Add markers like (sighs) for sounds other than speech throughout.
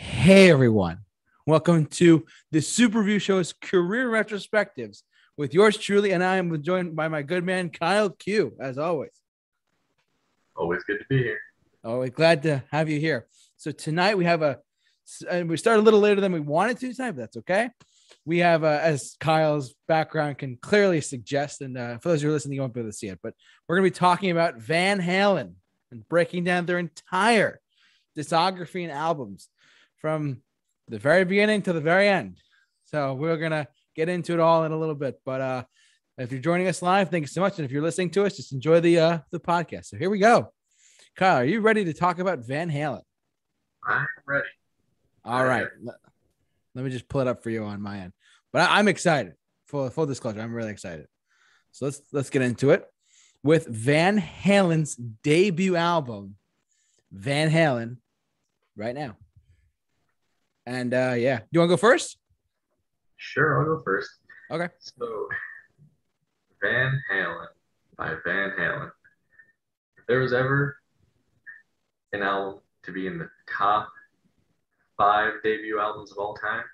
Hey everyone, welcome to the Super Review Show's career retrospectives with yours truly, and I am joined by my good man Kyle Q, as always. Always good to be here. Always glad to have you here. So tonight we have a, and we start a little later than we wanted to tonight, but that's okay. We have, uh, as Kyle's background can clearly suggest, and uh, for those who are listening, you won't be able to see it, but we're going to be talking about Van Halen and breaking down their entire discography and albums from the very beginning to the very end. So we're gonna get into it all in a little bit. But uh if you're joining us live, thank you so much. And if you're listening to us, just enjoy the uh the podcast. So here we go. Kyle, are you ready to talk about Van Halen? I'm ready. All right. Let, let me just pull it up for you on my end. But I, I'm excited. Full full disclosure, I'm really excited. So let's let's get into it with Van Halen's debut album, Van Halen, right now. And uh, yeah, you want to go first? Sure, I'll go first. Okay. So, Van Halen by Van Halen. If there was ever an album to be in the top five debut albums of all time,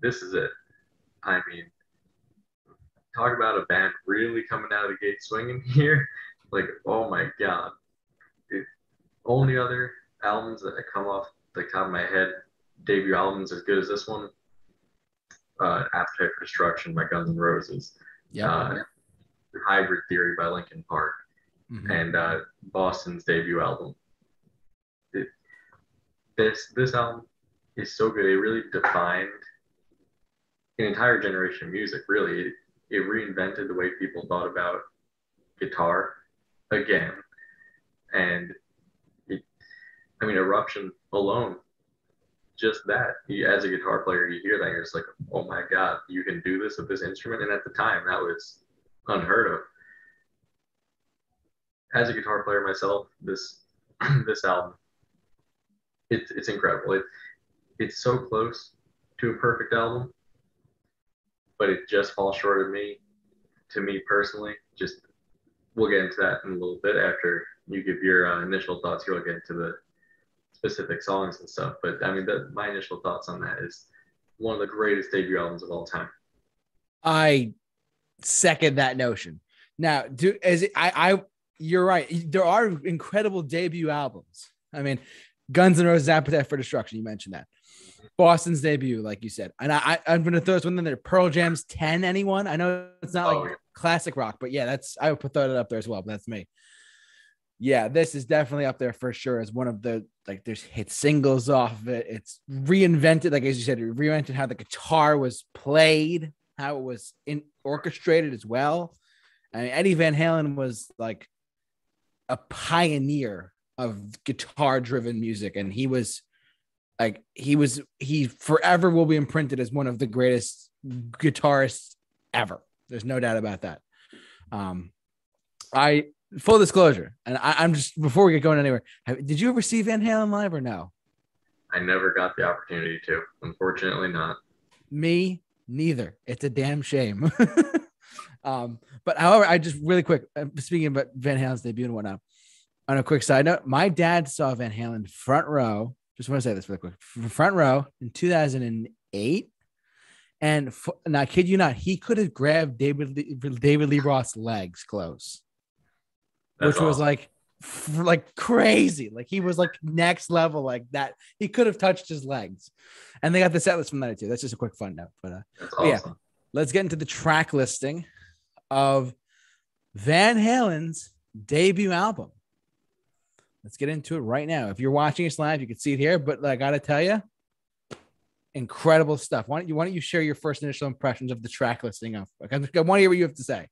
this is it. I mean, talk about a band really coming out of the gate swinging (laughs) here. Like, oh my God. The only other albums that come off the top of my head, debut albums as good as this one, uh, Appetite for Destruction by Guns N' Roses, Yeah. uh, Hybrid Theory by Linkin Park, Mhm. and uh, Boston's debut album. It, this this album is so good. It really defined an entire generation of music. Really, it, it reinvented the way people thought about guitar again, and it, I mean, Eruption alone, just that. You, as a guitar player, you hear that, you're just like, oh my god, you can do this with this instrument. And at the time, that was unheard of as a guitar player myself, this (clears throat) this album, it's it's incredible. It it's so close to a perfect album, but it just falls short of me. To me personally, just we'll get into that in a little bit after you give your uh, initial thoughts. You'll get into the specific songs and stuff. But I mean, the, my initial thoughts on that is one of the greatest debut albums of all time. I second that notion. Now, do as it, I, I, you're right. There are incredible debut albums. I mean, Guns N' Roses, Appetite for Destruction. You mentioned that. Boston's debut, like you said, and I, I I'm gonna throw this one in there. Pearl Jam's Ten. Anyone? I know it's not Oh, like yeah. classic rock, but yeah, that's I would put that up there as well. But that's me. Yeah, this is definitely up there for sure as one of the like. There's hit singles off of it. It's reinvented, like as you said, it reinvented how the guitar was played, how it was in orchestrated as well. I mean, Eddie Van Halen was like a pioneer of guitar-driven music, and he was like he was he forever will be imprinted as one of the greatest guitarists ever. There's no doubt about that. Um, I full disclosure, and I, I'm just before we get going anywhere. Have, did you ever see Van Halen live or no? I never got the opportunity to. Unfortunately, not. Me neither. It's a damn shame. (laughs) um, but however, I just really quick uh, speaking about Van Halen's debut and whatnot. On a quick side note, my dad saw Van Halen front row. Just want to say this really quick. Front row in 2008. And now, I kid you not, he could have grabbed David Lee, David Lee Roth's legs close, That's which was like f- like crazy. Like he was like next level, like that. He could have touched his legs. And they got the set list from that too. That's just a quick fun note. But uh, That's yeah. let's get into the track listing of Van Halen's debut album. Let's get into it right now. If you're watching us live, you can see it here. But I gotta tell you, incredible stuff. Why don't you why don't you share your first initial impressions of the track listing of? I want to hear what you have to say.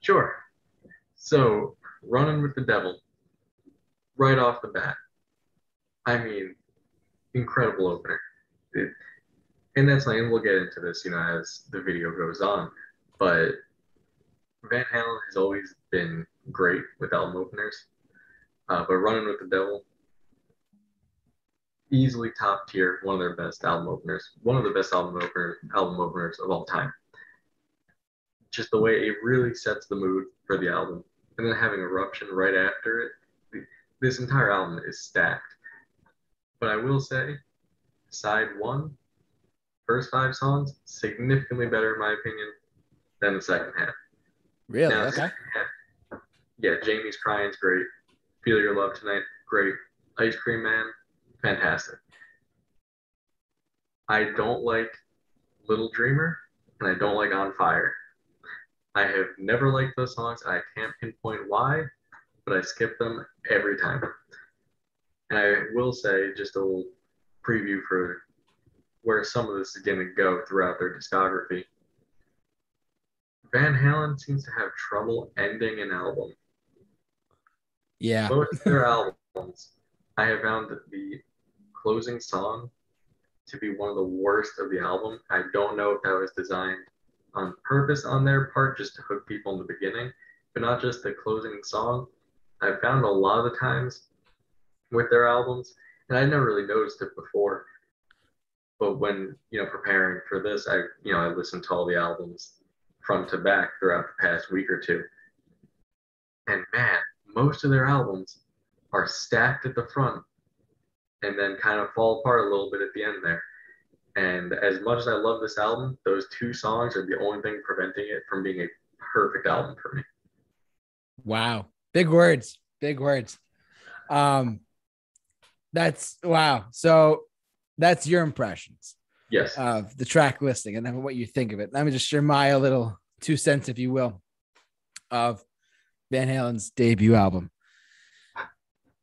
Sure. So, running with the devil, right off the bat. I mean, incredible opener. It, and that's like, and we'll get into this, you know, as the video goes on. But Van Halen has always been great with album openers. Uh, but running with the devil, easily top tier, one of their best album openers, one of the best album opener album openers of all time. Just the way it really sets the mood for the album, and then having eruption right after it. This entire album is stacked. But I will say, side one, first five songs, significantly better in my opinion than the second half. Really? Now, okay. half, yeah, Jamie's crying's great. Feel Your Love Tonight, great. Ice Cream Man, fantastic. I don't like Little Dreamer and I don't like On Fire. I have never liked those songs. I can't pinpoint why, but I skip them every time. And I will say, just a little preview for where some of this is going to go throughout their discography. Van Halen seems to have trouble ending an album. Yeah. Of their albums, I have found the closing song to be one of the worst of the album. I don't know if that was designed on purpose on their part just to hook people in the beginning, but not just the closing song. I've found a lot of the times with their albums, and I never really noticed it before. But when you know preparing for this, I you know I listened to all the albums front to back throughout the past week or two, and man, most of their albums are stacked at the front and then kind of fall apart a little bit at the end there. And as much as I love this album, those two songs are the only thing preventing it from being a perfect album for me. Wow. Big words. Big words. Um that's wow. So that's your impressions Yes. of the track listing and then what you think of it. Let me just share my little two cents, if you will, of Van Halen's debut album.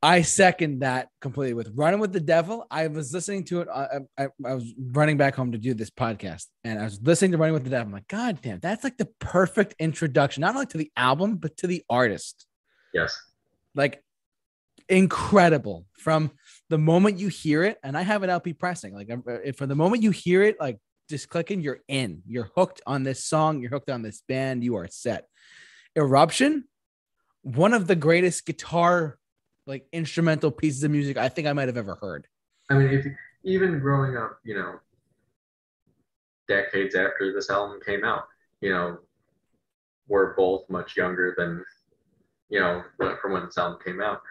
I second that completely with Running with the Devil. I was listening to it. uh, I, I, I was running back home to do this podcast and I was listening to Running with the Devil. I'm like, God damn, that's like the perfect introduction, not only to the album, but to the artist. yes. Like, incredible from the moment you hear it. And I have an LP pressing. Like, uh, from the moment you hear it, like just clicking, you're in, you're hooked on this song, you're hooked on this band, you are set. Eruption, one of the greatest guitar like instrumental pieces of music I think I might have ever heard. I mean, if even growing up, you know, decades after this album came out, you know, we're both much younger than, you know, from when this album came out.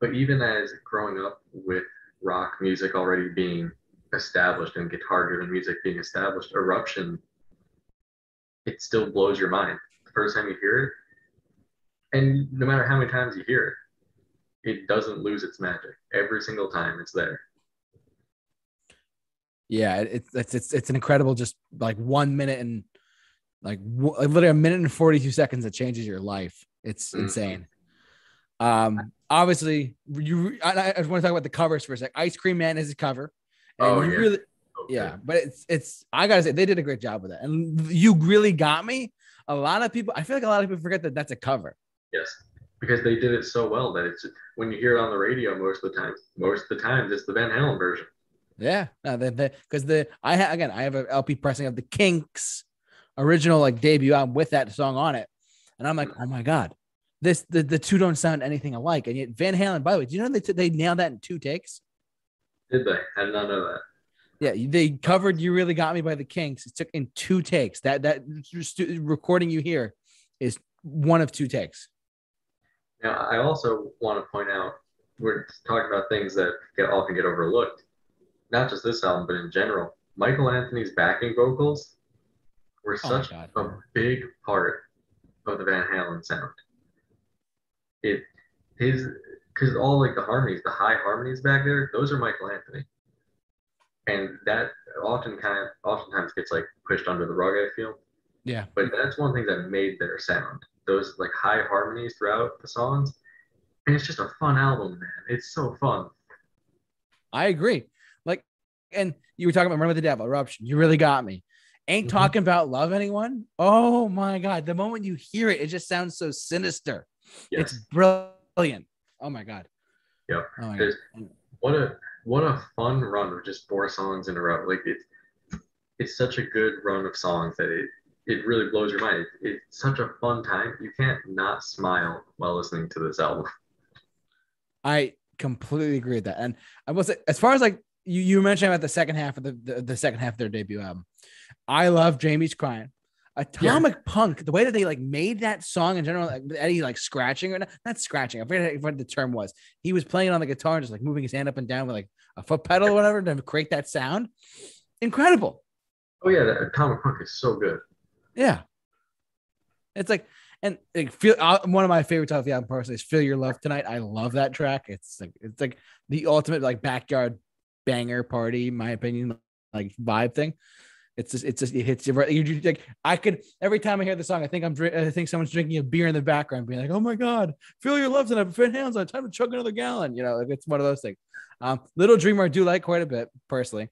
But even as growing up with rock music already being established and guitar driven music being established, Eruption, it still blows your mind the first time you hear it. And no matter how many times you hear it, it doesn't lose its magic. Every single time it's there. Yeah, it's it's it's it's an incredible just like one minute and like w- literally a minute and 42 seconds that changes your life. It's Mhm. insane. Um obviously you I, I just want to talk about the covers for a sec. Ice Cream Man is a cover. And Oh, you yeah. really Okay. yeah, but it's it's I gotta say they did a great job with that And you really got me. A lot of people, I feel like a lot of people forget that that's a cover. Yes, because they did it so well that it's when you hear it on the radio most of the time. Most of the times it's the Van Halen version. Yeah, no, the because the I ha, again I have an LP pressing of the Kinks original like debut album with that song on it, and I'm like, oh my god, this the, the two don't sound anything alike, and yet Van Halen. By the way, do you know they t- they nailed that in two takes? Did they? I did not know that. Yeah, they covered "You Really Got Me" by the Kinks. It took in two takes. That that recording you hear is one of two takes. Now, I also want to point out we're talking about things that get often get overlooked. Not just this album, but in general. Michael Anthony's backing vocals were Oh such a big part of the Van Halen sound. It his because all like the harmonies, the high harmonies back there, those are Michael Anthony, and that often kind of oftentimes gets like pushed under the rug. I feel, Yeah, but that's one thing that made their sound. Those like high harmonies throughout the songs, and it's just a fun album, man. It's so fun. I agree. Like, and you were talking about "Run with the Devil," "Eruption." You really got me. Ain't Mhm. talking about love anyone. Oh my god! The moment you hear it, it just sounds so sinister. Yes. It's brilliant. Oh my god. Yep. Oh my god. What a what a fun run of just four songs in a row. Like it's it's such a good run of songs that it it really blows your mind. It, it's such a fun time. You can't not smile while listening to this album. (laughs) I completely agree with that. And I will say, as far as like you, you mentioned about the second half of the, the, the second half of their debut album, I love Jamie's crying. Atomic Punk, the way that they like made that song in general, like Eddie like scratching or not, not scratching. I forget what the term was. He was playing on the guitar and just like moving his hand up and down with like a foot pedal or whatever to create that sound. Incredible. Oh yeah, that Atomic Punk is so good. Yeah. It's like and like feel uh, one of my favorite the album personally is "Feel Your Love Tonight." I love that track. It's like it's like the ultimate like backyard banger party, my opinion, like vibe thing. It's just it's just it hits you right. You like I could every time I hear the song, I think I'm I think someone's drinking a beer in the background, being like, "Oh my god, feel your love tonight, Fred hands on time to chug another gallon." You know, like it's one of those things. Um, Little Dreamer I do like quite a bit personally.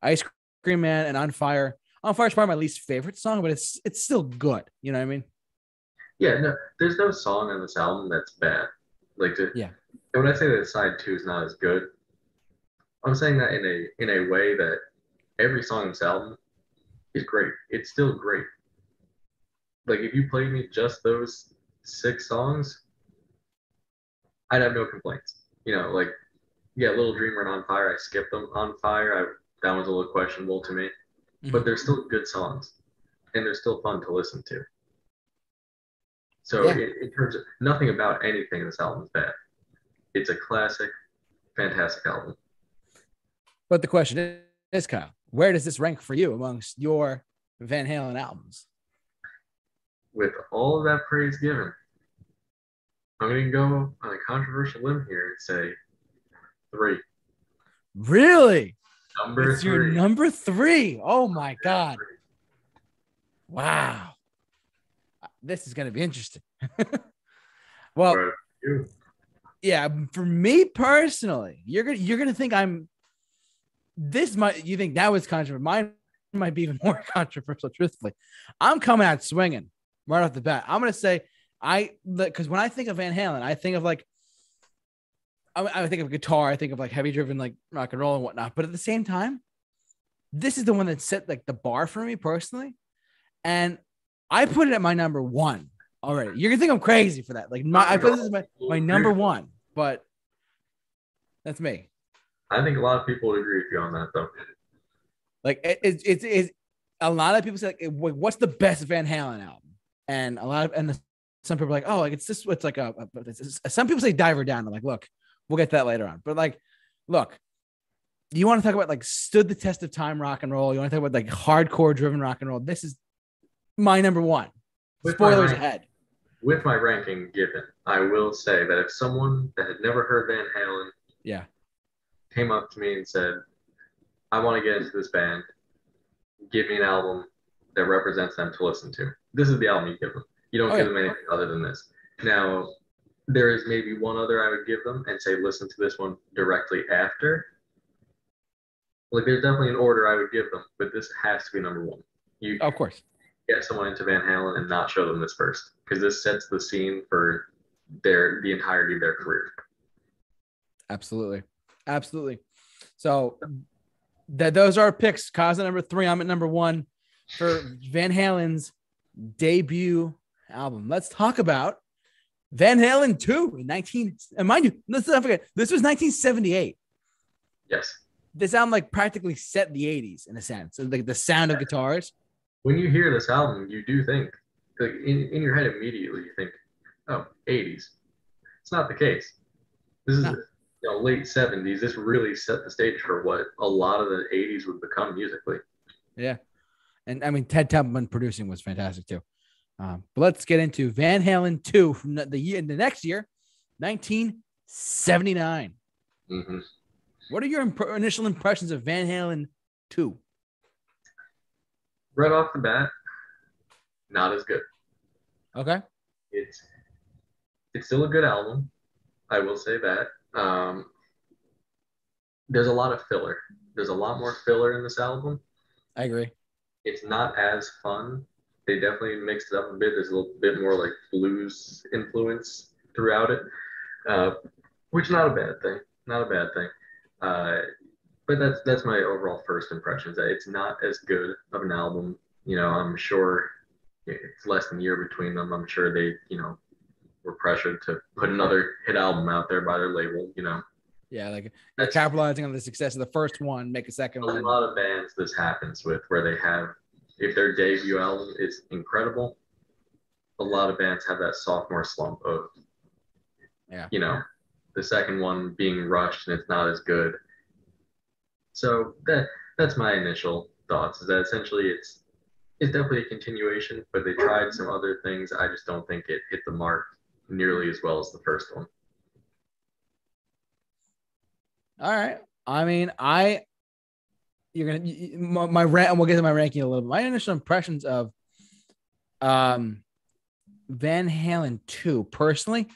Ice Cream Man and On Fire. On Fire is probably my least favorite song, but it's it's still good. You know what I mean? Yeah, no, there's no song on this album that's bad. Like, to, Yeah. And when I say that side two is not as good, I'm saying that in a in a way that every song on this album is great. It's still great. Like, if you played me just those six songs, I'd have no complaints. You know, like, yeah, Little Dreamer and On Fire, I skipped them. On Fire, I, that one's a little questionable to me, Mm-hmm. but they're still good songs, and they're still fun to listen to. So Yeah. in, in terms of nothing about anything in this album is bad. It's a classic, fantastic album. But the question is, Kyle, where does this rank for you amongst your Van Halen albums? With all of that praise given, I'm gonna go on a controversial limb here and say three. Really? Number it's three. your number three. Oh my god! Wow, this is gonna be interesting. (laughs) well, For yeah, for me personally, you're gonna you're gonna think I'm. This might you think that was controversial? Mine might be even (laughs) more controversial. Truthfully, I'm coming out swinging right off the bat. I'm gonna say I because when I think of Van Halen, I think of like I, I think of guitar, I think of like heavy driven like rock and roll and whatnot. But at the same time, this is the one that set like the bar for me personally, and I put it at my number one already. You're gonna think I'm crazy for that. Like my, I put this as my, my number one, but that's me. I think a lot of people would agree with you on that, though. Like it, it, it's it's a lot of people say like, what's the best Van Halen album? And a lot of and the, some people are like, oh, like it's just It's like a, a it's, it's- some people say Diver Down. I'm like, look, we'll get to that later on. But like, look, you want to talk about like stood the test of time rock and roll? You want to talk about like hardcore driven rock and roll? This is my number one. With Spoilers rank- ahead. With my ranking given, I will say that if someone that had never heard Van Halen Yeah, came up to me and said, I want to get into this band, give me an album that represents them to listen to. This is the album you give them. You don't Oh, give yeah. them anything other than this. Now, there is maybe one other I would give them and say, listen to this one directly after. Like, there's definitely an order I would give them, but this has to be number one. You of course. get someone into Van Halen and not show them this first, because this sets the scene for their the entirety of their career. Absolutely. Absolutely. So that those are our picks. Cause at number three. I'm at number one for Van Halen's debut album. Let's talk about Van Halen 2 in 19. And mind you, let's not forget, this was 1978. Yes. This album like practically set the 80s in a sense. Like the sound of guitars. when you hear this album, you do think, like in, in your head immediately, you think, oh, 80s. It's not the case. This is No. you know, late 70s. This really set the stage for what a lot of the 80s would become musically. Yeah. And I mean, Ted Templeman producing was fantastic too. Um, but let's get into Van Halen 2 from the- the year in the next year, 1979. hmm What are your imp- initial impressions of Van Halen 2? Right off the bat, not as good. Okay. It's it's still a good album. I will say that. Um, there's a lot of filler. There's a lot more filler in this album. I agree. it's not as fun. They definitely mixed it up a bit. There's a little bit more like blues influence throughout it, uh, which not a bad thing. Not a bad thing. Uh, but that's that's my overall first impression. Is that it's not as good of an album. You know, I'm sure it's less than a year between them. I'm sure they, you know, were pressured to put another hit album out there by their label. You know, Yeah, like that's capitalizing on the success of the first one, make a second a one. A lot of bands this happens with where they have if their debut album is incredible, a lot of bands have that sophomore slump of, Yeah. you know, the second one being rushed and it's not as good. So that that's my initial thoughts. Is that essentially it's it's definitely a continuation, but they tried some other things. I just don't think it hit the mark nearly as well as the first one. All right. I mean, I you're gonna you- my, my rank. We'll get to my ranking a little bit. My initial impressions of um Van Halen two personally.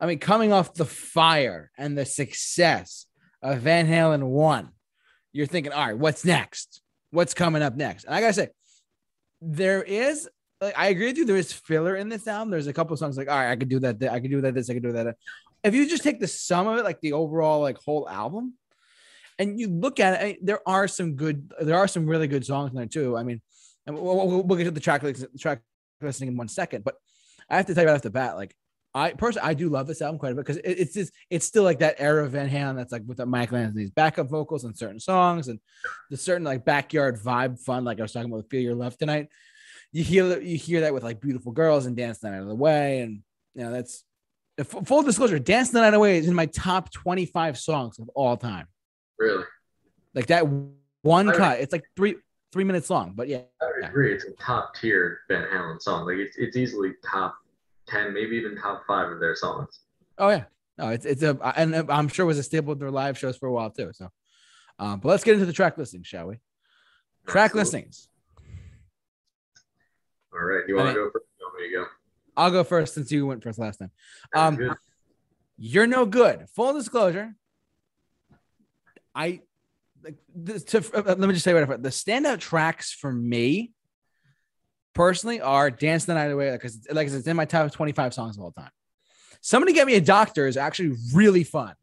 I mean, coming off the fire and the success of Van Halen one, you're thinking, all right, what's next? What's coming up next? And I gotta say, there is. Like, I agree with you. There is filler in this album. There's a couple songs like, all right, I could do that. I could do that. This, I could do that. If you just take the sum of it, like the overall like whole album, and you look at it, there are some good, there are some really good songs in there too. I mean, and we'll, we'll, get to the track track listening in one second, but I have to tell you right off the bat, like I personally, I do love this album quite a bit because it, it's just, it's still like that era of Van Halen that's like with the Michael Anthony's backup vocals on certain songs and the certain like backyard vibe fun, like I was talking about Feel Your Love tonight. You hear you hear that with like beautiful girls and dance the night out of the way, and you know that's full disclosure. Dance the night away is in my top 25 songs of all time. Really, Like that one I- cut, it's like three three minutes long, but yeah, I would Yeah. agree. It's a top tier Van Halen song. Like it's it's easily top ten, maybe even top five of their songs. oh yeah, no, it's it's a and I'm sure it was a staple of their live shows for a while too. So, um, but let's get into the track listing, shall we? Track Absolutely. listings. All right, you want to go first? You want me to go? I'll go first since you went first last time. Um. You're no good. Full disclosure. I like this to uh, let me just say right up the standout tracks for me personally are Dance the Night Away because like I said, it's in my top 25 songs of all time. Somebody get me a doctor is actually really fun.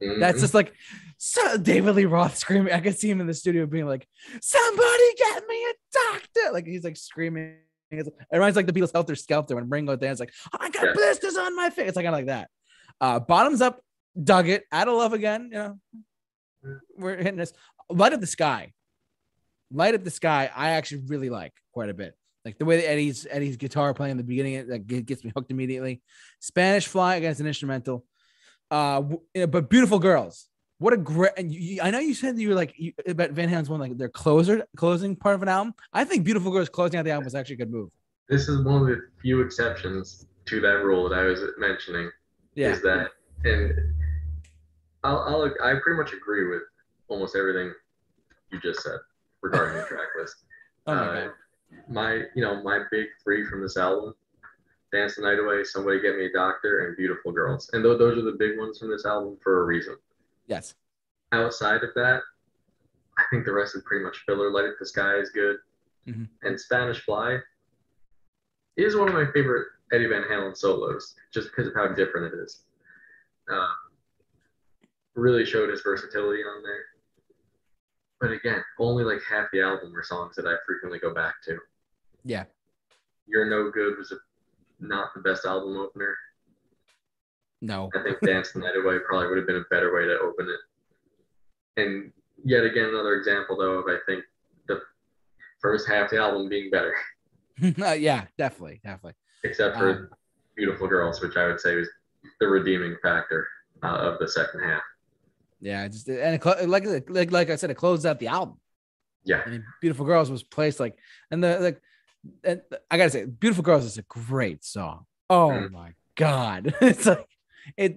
That's Mhm. just like so David Lee Roth screaming. I could see him in the studio being like, "Somebody get me a doctor!" Like he's like screaming. It's, it reminds like the Beatles Helter Skelter when Ringo dance like, "I got Yeah. blisters on my face." It's like kind of like that. Uh, bottoms up, dug it. Out of love again. You know, we're hitting this. Light of the sky. Light of the sky. I actually really like quite a bit. Like the way that Eddie's Eddie's guitar playing in the beginning, it like, gets me hooked immediately. Spanish Fly against an instrumental. Uh, but beautiful girls. What a great! And you, you- I know you said you were like you, about Van Halen's one like their closer closing part of an album. I think Beautiful Girls closing out the album was actually a good move. This is one of the few exceptions to that rule that I was mentioning. Yeah, Is that and I'll, I'll I pretty much agree with almost everything you just said regarding the track list. (laughs) oh my uh, my you know my big three from this album dance the night away somebody get me a doctor and beautiful girls. And th- those are the big ones from this album for a reason. Yes, outside of that i think the rest is pretty much filler. Light up the sky is good. Mhm. and spanish fly is one of my favorite eddie van halen solos just because of how different it is. Um, really showed his versatility on there but again only like half the album were songs that i frequently go back to yeah, You're No Good was a, not the best album opener. no, I think Dance the Night Away probably would have been a better way to open it. And yet again, another example though of I think the first half of the album being better, (laughs) (laughs) Uh, yeah, definitely, definitely. except for Um, Beautiful Girls, which I would say was the redeeming factor uh, of the second half. Yeah, just and it, like like like I said, it closed out the album. Yeah, I mean, Beautiful Girls was placed like, and the like, and I gotta say, Beautiful Girls is a great song. Oh Mhm. my god, (laughs) it's like it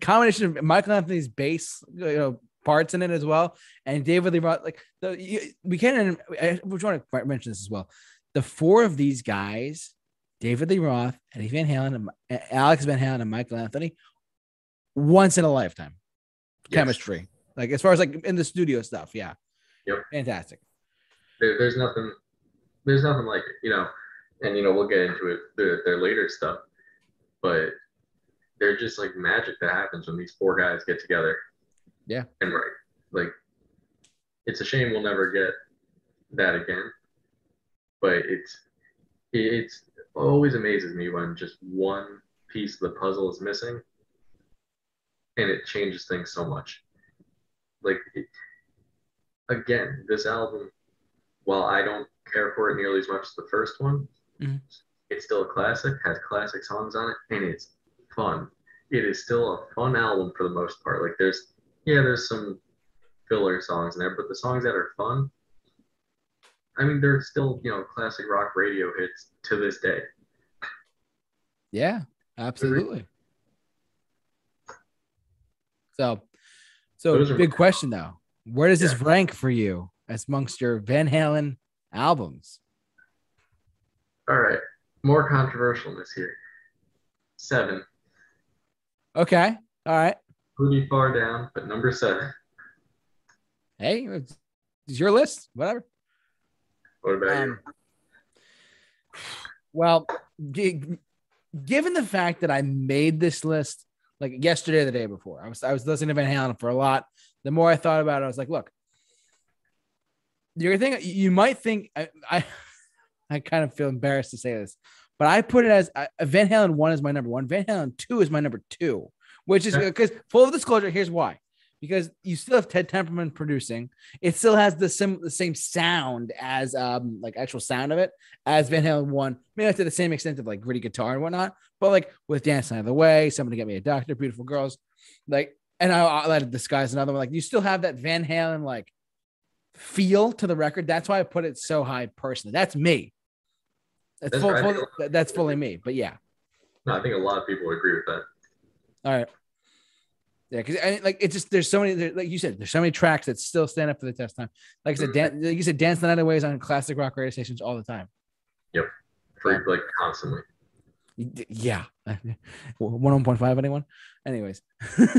combination of Michael Anthony's bass, you know, parts in it as well, and David Lee Roth. Like the you, we can't. I we want to mention this as well. The four of these guys, David Lee Roth, Eddie Van Halen, and Alex Van Halen, and Michael Anthony, once in a lifetime Yes. chemistry. Like as far as like in the studio stuff, yeah. Yep. Fantastic. There, there's nothing, there's nothing like it, you know, and you know we'll get into it their, their later stuff, but they're just like magic that happens when these four guys get together. Yeah. And right, like it's a shame we'll never get that again, but it's it's always amazes me when just one piece of the puzzle is missing, and it changes things so much. Like it, again, this album, while I don't care for it nearly as much as the first one. Mhm. It's still a classic, has classic songs on it, and it's fun. It is still a fun album for the most part. Like there's yeah, there's some filler songs in there, but the songs that are fun, I mean, they're still, you know, classic rock radio hits to this day. Yeah, absolutely. So, so Those are- big question though. Where does this rank for you as amongst your Van Halen albums? All right, more controversialness here. Seven, Okay. All right. pretty far down, but number seven. Hey, it's, it's your list. Whatever. What about you? Um, well, gi- given the fact that I made this list like yesterday or the day before, I was I was listening to Van Halen for a lot. The more I thought about it, I was like, look, you're you might think I I, (laughs) I kind of feel embarrassed to say this, but I put it as uh, Van Halen one is my number one. Van Halen two is my number two, which is because full disclosure. Here's why. Because you still have Ted Templeman producing, it still has the sim- the same sound as um like actual sound of it as Van Halen one, maybe not to the same extent of like gritty guitar and whatnot, but like with Dance Out of the Way, Somebody Get Me a Doctor, Beautiful Girls, like, and I, I let it disguise another one. Like, you still have that Van Halen like feel to the record. That's why I put it so high personally. That's me. That's That's full, full- that's fully me. But yeah, No, I think a lot of people agree with that. all right. Yeah, because like it's just there's so many there, like you said there's so many tracks that still stand up for the test time. Like I said, dan- like you said, dance the night away is on classic rock radio stations all the time. Yep, for like constantly. Yeah. (laughs) 101.5 anyone? Anyways.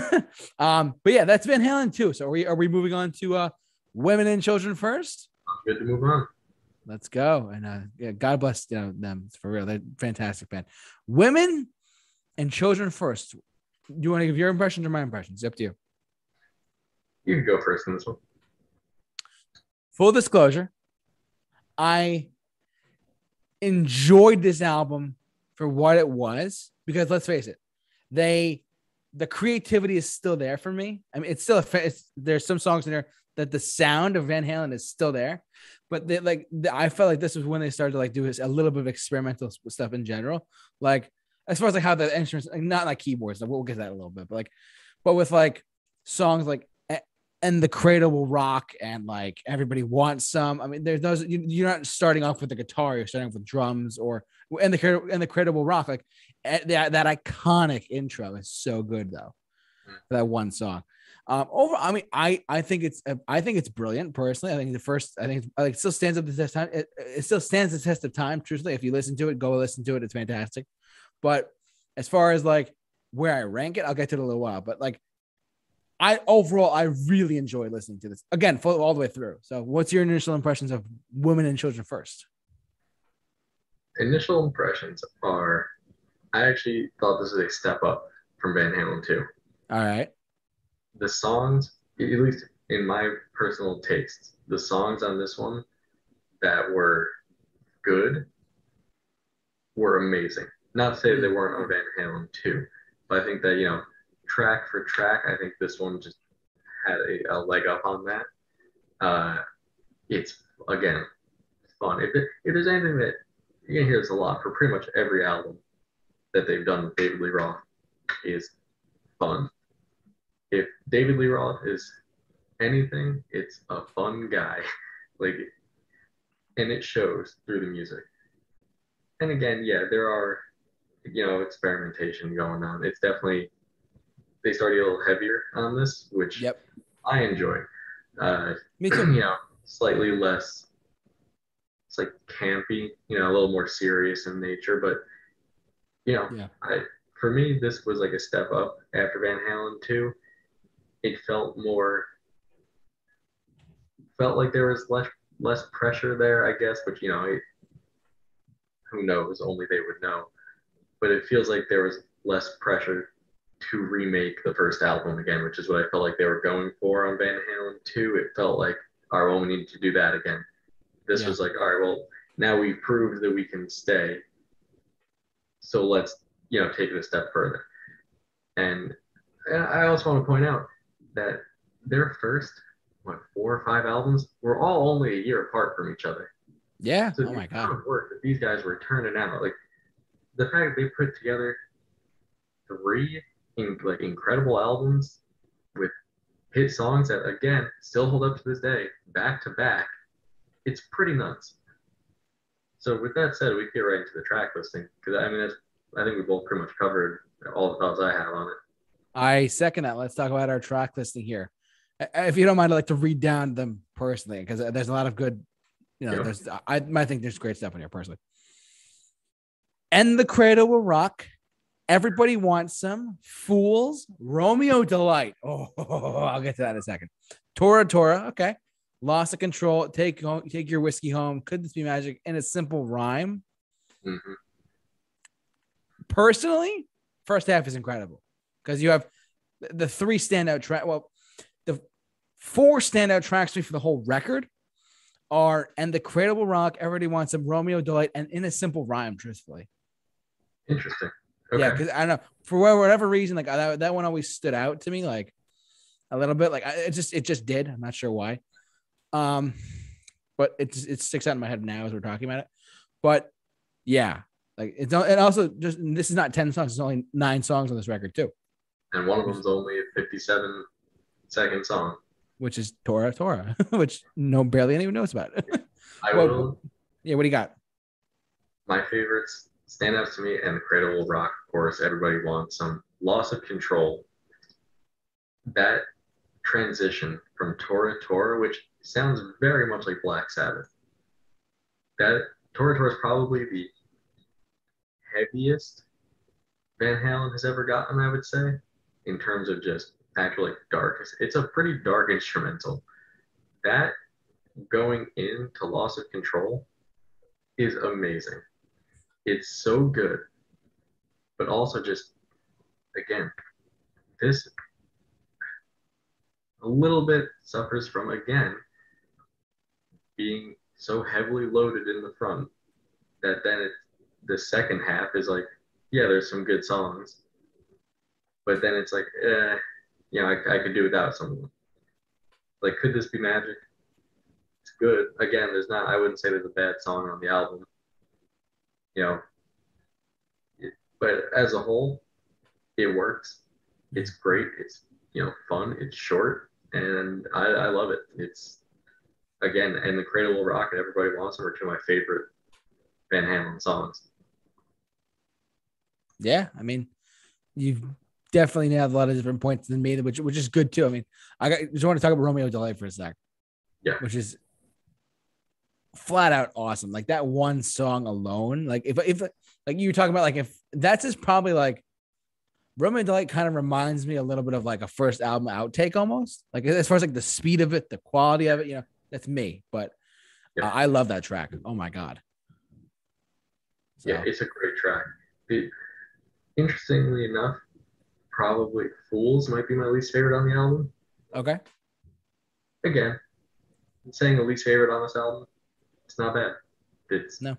(laughs) um, but yeah, that's Van Halen 2. So are we are we moving on to uh women and children first? Good to move on. Let's go. And uh yeah, God bless you know them for real. They're fantastic band. Women and children first. Do you want to give your impressions or my impressions? It's up to you. You can go first in this one. Full disclosure, I enjoyed this album for what it was because let's face it, they the creativity is still there for me. I mean, it's still a it's, there's some songs in there that the sound of Van Halen is still there, but they like the, I felt like this was when they started to like do this, a little bit of experimental stuff in general, like as far as like how the instruments, like, not like keyboards, like, we'll get that a little bit, but like, but with like songs like and the cradle will rock and like everybody wants some. I mean, there's those you, you're not starting off with the guitar, you're starting off with drums or and the cradle and the cradle will rock. Like eh, that that iconic intro is so good though. That one song. Um, over, I mean, I I think it's uh, I think it's brilliant personally. I think the first I think it still stands up the test time. It, it still stands the test of time. Truthfully, if you listen to it, go listen to it. It's fantastic. But as far as like where I rank it, I'll get to it in a little while. But like I overall, I really enjoy listening to this again, full, all the way through. So, what's your initial impressions of women and children first? Initial impressions are I actually thought this was a step up from Van Halen 2. All right, The songs, at least in my personal taste, the songs on this one that were good were amazing. Not to say that they weren't on Van Halen 2, but I think that, you know, track for track, I think this one just had a, a leg up on that. Uh, it's, again, fun. If, it, if there's anything that, you can hear this a lot for pretty much every album that they've done with David Lee Roth is fun. If David Lee Roth is anything, it's a fun guy. (laughs) like, and it shows through the music. And again, yeah, there are, you know, experimentation going on. It's definitely they started a little heavier on this, which Yep. I enjoy. Uh, (clears throat) me you know, slightly less. It's like campy, you know, a little more serious in nature, but you know, Yeah. I for me this was like a step up after Van Halen 2. It felt more felt like there was less less pressure there, I guess, but you know, it, who knows? Only they would know. But it feels like there was less pressure to remake the first album again, which is what I felt like they were going for on Van Halen 2. It felt like, all right, well, we need to do that again. This Yeah. was like, all right, well, now we've proved that we can stay. So let's, you know, take it a step further. And, I also want to point out that their first, what, four or five albums were all only a year apart from each other. Yeah. So oh my god. work that these guys were turning out, like the fact they put together three in, like incredible albums with hit songs that again still hold up to this day, back to back, it's pretty nuts. So with that said, we can get right into the track listing because I mean that's I think we both pretty much covered all the thoughts I have on it. I second that. Let's talk about our track listing here. If you don't mind, I'd like to read down them personally because there's a lot of good, you know, Yeah. there's I, I think there's great stuff in here personally. And the cradle will rock. Everybody wants some fools. Romeo delight. (laughs) Oh, I'll get to that in a second. Tora Tora. Okay. Loss of control. Take home, take your whiskey home. Could this be magic? In a simple rhyme. hmm personally, first half is incredible because you have the- three standout track. Well, the four standout tracks for for the whole record are "And the Cradle Will Rock," "Everybody Wants Some," "Romeo Delight," and "In a Simple Rhyme." Truthfully, Interesting. Okay. yeah, because I don't know for whatever reason, like that, that one always stood out to me, like a little bit. Like I, it just it just did. I'm not sure why, um, but it it sticks out in my head now as we're talking about it. But yeah, like it's and also just this is not ten songs; it's only nine songs on this record too. and one of them's only a 57 second song. which is Tora Tora, (laughs) which no barely anyone knows about. I (laughs) Well, will. yeah, what do you got? My favorites stand out to me, and the Cradle Will Rock, of course. Everybody wants some loss of control. That transition from Tora Tora, which sounds very much like Black Sabbath. That Tora Tora is probably the heaviest Van Halen has ever gotten, I would say, in terms of just actually dark. It's a pretty dark instrumental. That going into Loss of Control is amazing. It's so good, but also just again, this a little bit suffers from again being so heavily loaded in the front that then it the second half is like, yeah, there's some good songs, but then it's like, eh, you know, I, I could do without some. Like, could this be magic? It's good. Again, there's not. I wouldn't say there's a bad song on the album. You know, it- but as a whole, it works. It's great. It's you know fun. It's short, and I, I love it. It's again, and the Cradle Will Rock and Everybody Wants Them are two of my favorite Van Halen songs. Yeah, I mean, you've definitely nailed a lot of different points than me, which which is good too. I mean, I got, just want to talk about Romeo Delight for a sec. Yeah. which is flat out awesome. Like that one song alone, like if if like you were talking about, like if that's just probably like Romeo Delight kind of reminds me a little bit of like a first album outtake almost. Like as far as like the speed of it, the quality of it, you know, that's me. But Yeah. uh, I love that track. Oh my god. So, Yeah, it's a great track. It, interestingly enough, probably Fools might be my least favorite on the album. okay. Again, saying the least favorite on this album, it's not bad. It's No.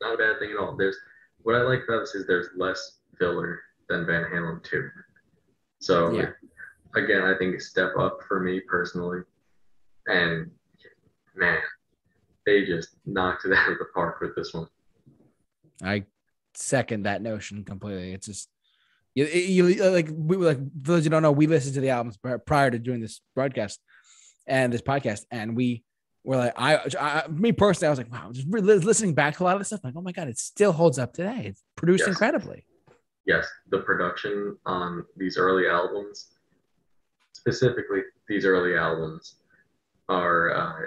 not a bad thing at all. There's what I like about this is there's less filler than Van Halen 2. So Yeah. again, I think a step up for me personally. And man, they just knocked it (laughs) out of the park with this one. I second that notion completely. It's just you, you like we like for those you don't know, we listened to the albums prior to doing this broadcast and this podcast, and we were like, I, I me personally, I was like, wow, just re- listening back to a lot of this stuff, like, oh my god, it still holds up today. It's produced Yes. incredibly. yes, the production on these early albums, specifically these early albums, are uh,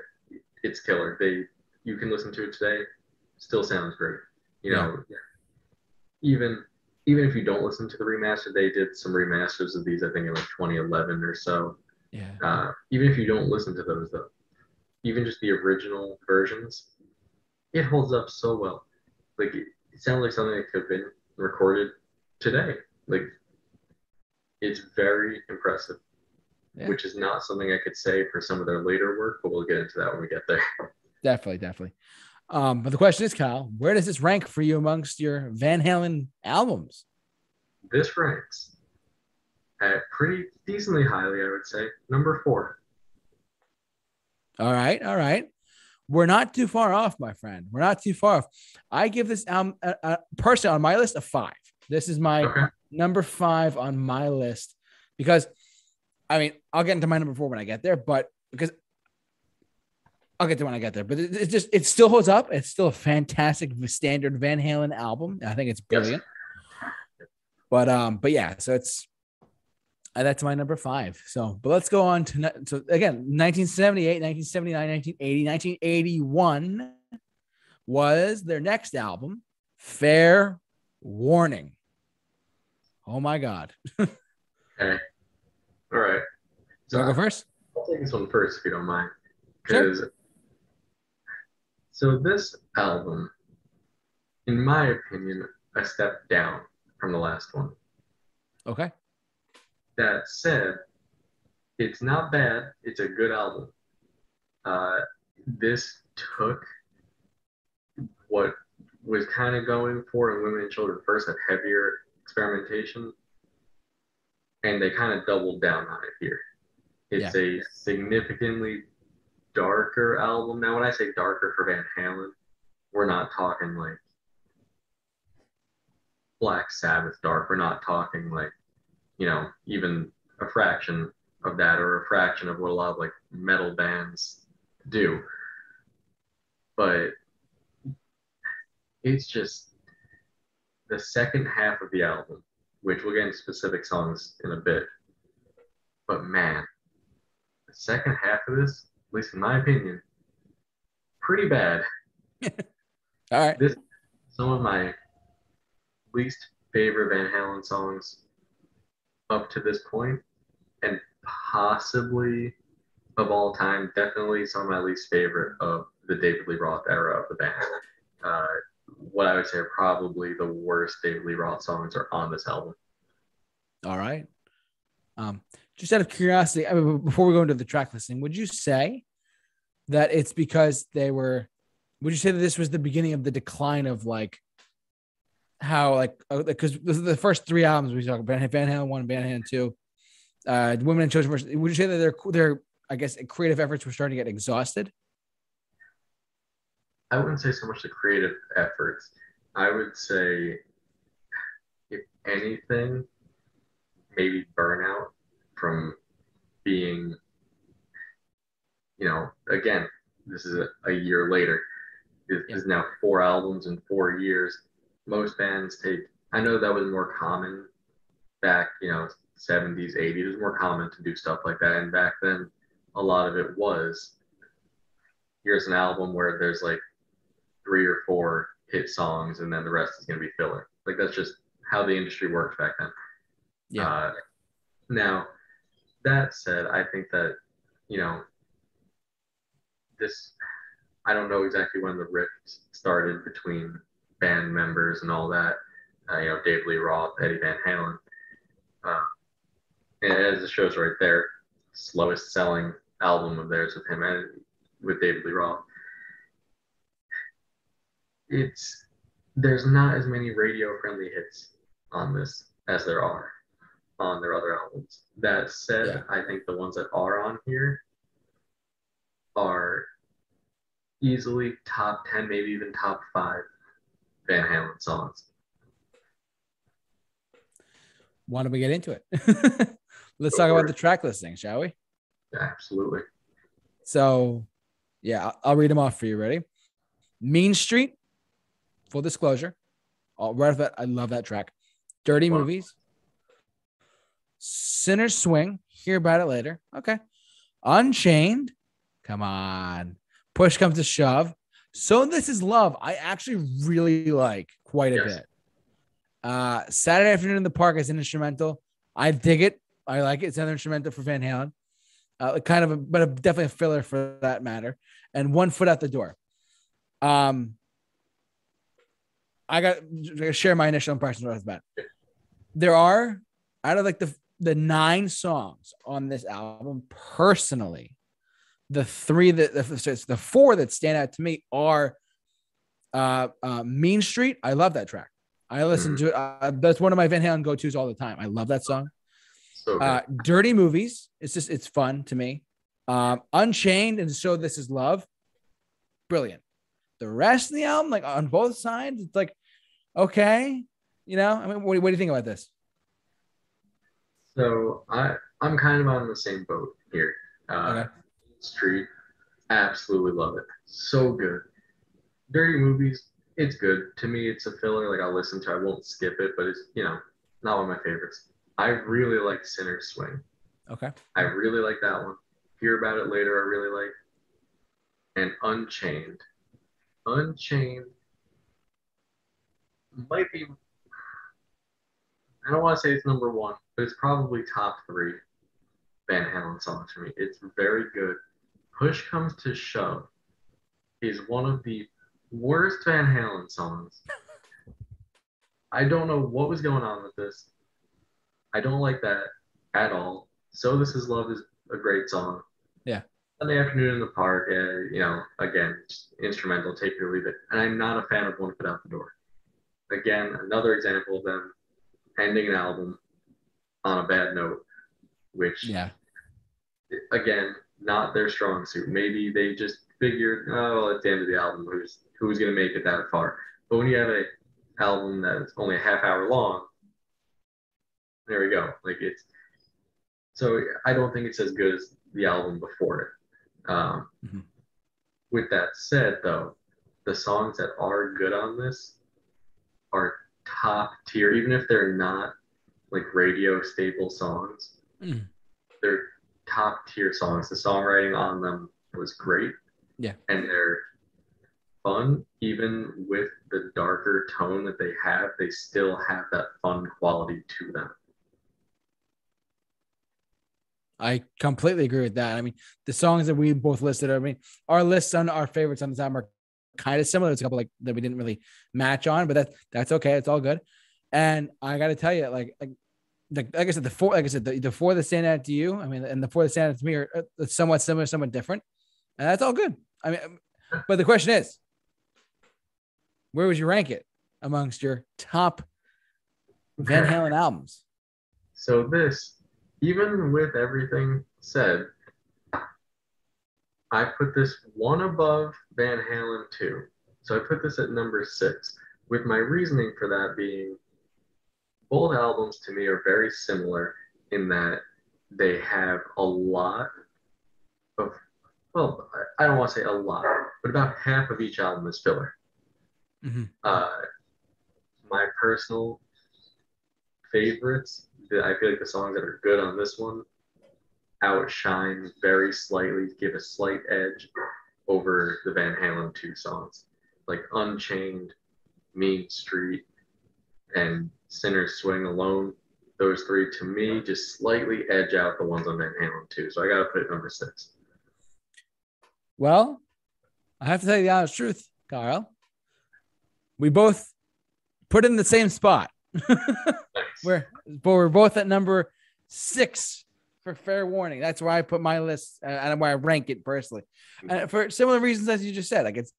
it's killer. They you can listen to it today, still sounds great. You know, even even if you don't listen to the remaster, they did some remasters of these. I think in like 2011 or so. Yeah, Uh, even if you don't listen to those though, even just the original versions, it holds up so well. Like it, it sounds like something that could have been recorded today. Like it's very impressive, Yeah. which is not something I could say for some of their later work, but we'll get into that when we get there. (laughs) definitely, definitely. Um, but the question is, Kyle, where does this rank for you amongst your Van Halen albums? This ranks at pretty decently highly, I would say. Number four. All right, all right. we're not too far off, my friend. We're not too far off. I give this album uh, uh, personally on my list a five. This is my Okay. number five on my list because, I mean, I'll get into my number four when I get there, but because I'll get to when I get there. But it, it just it still holds up. It's still a fantastic standard Van Halen album. I think it's Yes. brilliant. But um, but yeah, so it's uh, that's my number five. So, but let's go on to so again, 1978, 1979, 1980, 1981 was their next album, Fair Warning. Oh my God. (laughs) Okay. All right. So go first? I'll take this one first if you don't mind. Sure. So this album, in my opinion, a step down from the last one. Okay. That said, it's not bad. It's a good album. Uh, this took what was kind of going for in women and children first, that heavier experimentation, and they kind of doubled down on it here. It's a significantly darker album. Now, when I say darker for Van Halen, we're not talking like Black Sabbath dark. We're not talking like, you know, even a fraction of that or a fraction of what a lot of like metal bands do. But it's just the second half of the album, which we'll get into specific songs in a bit. But man, the second half of this, at least in my opinion, pretty bad. (laughs) All right. This some of my least favorite Van Halen songs up to this point, and possibly of all time, definitely some of my least favorite of the David Lee Roth era of the band. Uh, what I would say are probably the worst David Lee Roth songs are on this album. All right. Um, just out of curiosity, I mean, before we go into the track listing, would you say that it's because they were? Would you say that this was the beginning of the decline of like how like because the first three albums we talk about Van Halen one, Van Halen two, uh, Women and Children. version- Would you say that their their I guess creative efforts were starting to get exhausted? I wouldn't say so much the creative efforts. I would say, if anything, maybe burnout from being, you know, again, this is a, a year later. Yeah. is now four albums in four years. Most bands take, I know that was more common back, you know, 70s, 80s. It was more common to do stuff like that. And back then, a lot of it was here's an album where there's like three or four hit songs and then the rest is going to be filler. Like that's just how the industry worked back then. Yeah. Uh, now, that said, I think that, you know, this, I don't know exactly when the rift started between band members and all that. Uh, you know, Dave Lee Roth, Eddie Van Halen. Uh, and as it shows right there, slowest selling album of theirs with him and with David Lee Roth. It's there's not as many radio friendly hits on this as there are on their other albums. That said, Yeah. I think the ones that are on here are easily top 10, maybe even top five Van Halen songs. Why don't we get into it? (laughs) Let's Go talk about it. the track listing, shall we? Absolutely. So, yeah, I'll- read them off for you. Ready? Mean Street, full disclosure. All right off that, I love that track. Dirty Wow. Movies, Sinner's Swing. Hear about it later. Okay. Unchained. Come on. Push comes to shove. So this is love. I actually really like quite a Yes. bit. Uh, Saturday afternoon in the park is an instrumental. I dig it. I like it. It's another instrumental for Van Halen. Uh, kind of a, but a, definitely a filler for that matter. And one foot out the door. Um, I got to share my initial impressions right off the bat. There are out of like the the nine songs on this album, personally, the three that the, the four that stand out to me are uh, uh, Mean Street. I love that track. I listen to it. Uh, that's one of my Van Halen go tos all the time. I love that song. So. Uh, Dirty Movies. It's just it's fun to me. Um, Unchained and So This Is Love. brilliant. The rest of the album, like on both sides, it's like, okay, you know. I mean, what, what do you think about this? So I I'm kind of on the same boat here. Uh, Okay. Street, absolutely love it. So good. Dirty movies, it's good. To me, it's a filler. Like I'll listen to. I won't skip it, but it's you know not one of my favorites. I really like Sinner's Swing. Okay. I really like that one. Hear about it later. I really like. And Unchained. Unchained might be. I don't want to say it's number one, but it's probably top three Van Halen songs for me. It's very good. Push Comes to Shove is one of the worst Van Halen songs. I don't know what was going on with this. I don't like that at all. So This Is Love is a great song. Yeah. Sunday afternoon in the park, uh, you know, again, instrumental, take it or leave it. And I'm not a fan of One Foot Out the Door. Again, another example of them ending an album on a bad note, which Yeah. again, not their strong suit. Maybe they just figured, oh, well, at the end of the album, who's who's gonna make it that far? But when you have a album that's only a half hour long, there we go. Like it's so I don't think it's as good as the album before it. Um, Mhm. With that said, though, the songs that are good on this are top tier, even if they're not like radio staple songs. Mm. They're top tier songs. The songwriting on them was great. Yeah. And they're fun, even with the darker tone that they have, they still have that fun quality to them. I completely agree with that. I mean, the songs that we both listed, I mean, our lists on our favorites on the time are kind of similar. It's a couple like that we didn't really match on, but that's that's okay. It's all good. And I got to tell you, like, like, like, like I said, the four, like I said, the, the four that stand out to you, I mean, and the four that stand out to me are uh, somewhat similar, somewhat different, and that's all good. I mean, but the question is, where would you rank it amongst your top Van Halen (laughs) albums? So this, even with everything said, I put this one above Van Halen 2. So I put this at number six, with my reasoning for that being both albums to me are very similar in that they have a lot of, well, I don't want to say a lot, but about half of each album is filler. Mhm. Uh, my personal favorites, I feel like the songs that are good on this one outshine very slightly, give a slight edge over the Van Halen 2 songs. Like Unchained, Mean Street, and Sinner's Swing alone. Those three to me just slightly edge out the ones on Van Halen 2. So I got to put it number six. Well, I have to tell you the honest truth, Kyle. We both put in the same spot. (laughs) we're but we're both at number six for fair warning. That's where I put my list uh, and where I rank it personally. And for similar reasons as you just said, like it's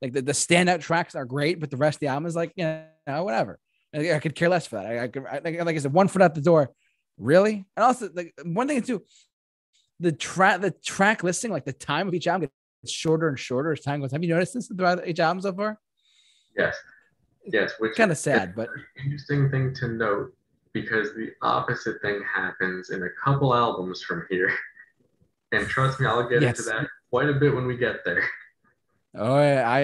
like the, the standout tracks are great, but the rest of the album is like, you know, whatever. I, I could care less for that. I, I could, I, like, like I said, one foot out the door. Really? And also, like one thing too, the track, the track listing, like the time of each album gets shorter and shorter as time goes. Have you noticed this throughout each album so far? Yes. Yes. Which Kind of sad, but interesting thing to note because the opposite thing happens in a couple albums from here. (laughs) And trust me, I'll get Yes. into that quite a bit when we get there. Oh, yeah, I,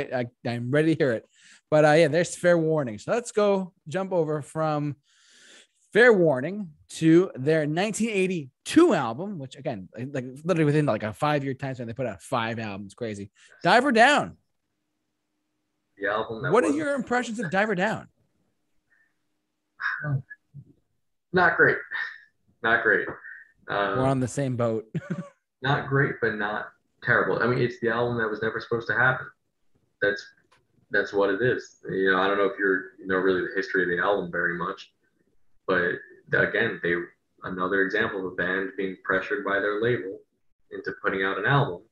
I I'm ready to hear it. But uh, yeah, there's fair warning. So let's go jump over from fair warning to their 1982 album, which again, like literally within like a five year time span, they put out five albums. Crazy. Diver Down. The album that What are your impressions of Diver Down? not great. Not great. Um, We're on the same boat. (laughs) not great, but not terrible. I mean, it's the album that was never supposed to happen. That's that's what it is. You know, I don't know if you're you know really the history of the album very much, but again, they another example of a band being pressured by their label into putting out an album,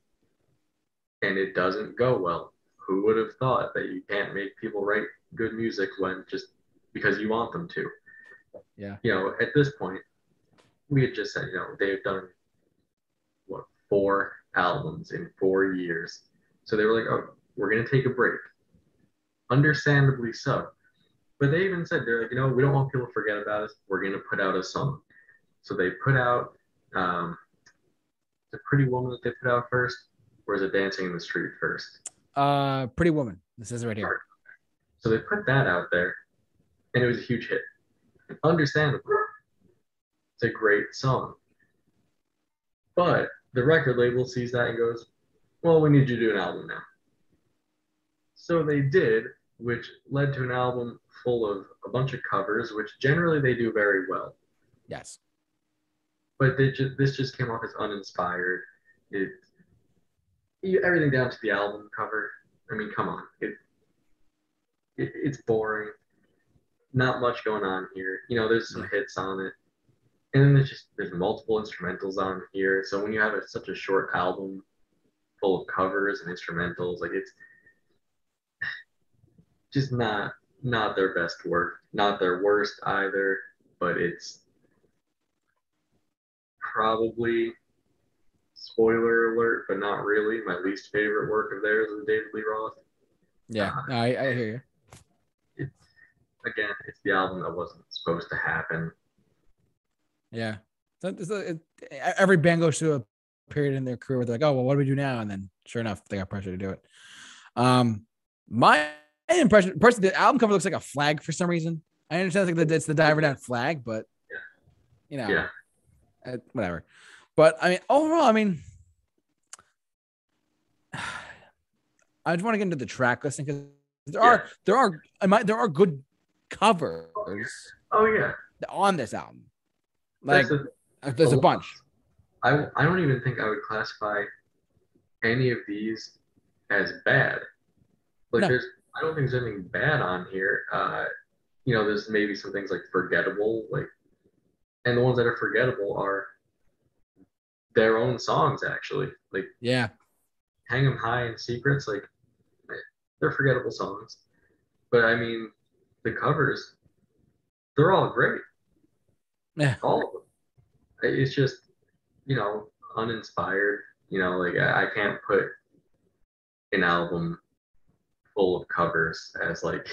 and it doesn't go well. Who would have thought that you can't make people write good music when just because you want them to? Yeah. You know, at this point, we had just said, you know, they've done what four albums in four years. So they were like, oh, we're going to take a break. Understandably so. But they even said, they're like, you know, we don't want people to forget about us. We're going to put out a song. So they put out um, the Pretty Woman that they put out first, or is it Dancing in the Street first? Uh, Pretty Woman. This is right here. So they put that out there, and it was a huge hit. Understandable. It's a great song. But the record label sees that and goes, well, we need you to do an album now. So they did, which led to an album full of a bunch of covers, which generally they do very well. Yes. But just, this just came off as uninspired. It, you, everything down to the album cover. I mean, come on. It, it, it's boring. Not much going on here. You know, there's some hits on it. And then there's just there's multiple instrumentals on here. So when you have a, such a short album full of covers and instrumentals, like it's just not not their best work, not their worst either, but it's probably spoiler alert, but not really. My least favorite work of theirs is David Lee Roth. Yeah, uh, I, I hear you. It's again, it's the album that wasn't supposed to happen. Yeah, so, so it, every band goes through a period in their career where they're like, "Oh, well, what do we do now?" And then, sure enough, they got pressure to do it. Um, my impression, personally, the album cover looks like a flag for some reason. I understand it's like it's the diver down flag, but you know, yeah, uh, whatever. But I mean, overall, I mean, I just want to get into the track listing because there yeah. are there are I might there are good covers. Oh yeah, on this album, like a, uh, there's a, a bunch. I I don't even think I would classify any of these as bad. Like no. there's I don't think there's anything bad on here. Uh, you know, there's maybe some things like forgettable, like, and the ones that are forgettable are their own songs actually. Like, yeah, hang 'em high and secrets, like, they're forgettable songs. But I mean, the covers, they're all great. Yeah, all of them. It's just, you know, uninspired. You know, like I, I can't put an album full of covers as like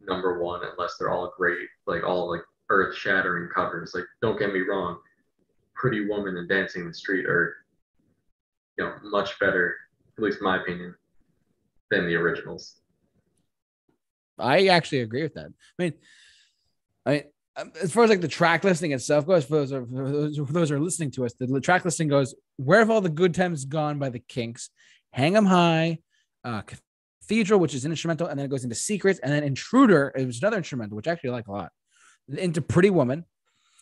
number one unless they're all great, like all like earth shattering covers. Like, don't get me wrong, Pretty Woman and Dancing in the Street are, you know, much better, at least my opinion, than the originals. I actually agree with that. I mean, I um, as far as like the track listing itself goes, for those, are, for those, for those are listening to us, the track listing goes, Where Have All the Good Times Gone by the Kinks, Hang 'em High, uh, Cathedral, which is an instrumental, and then it goes into Secrets, and then Intruder, it was another instrumental, which I actually like a lot. Into Pretty Woman.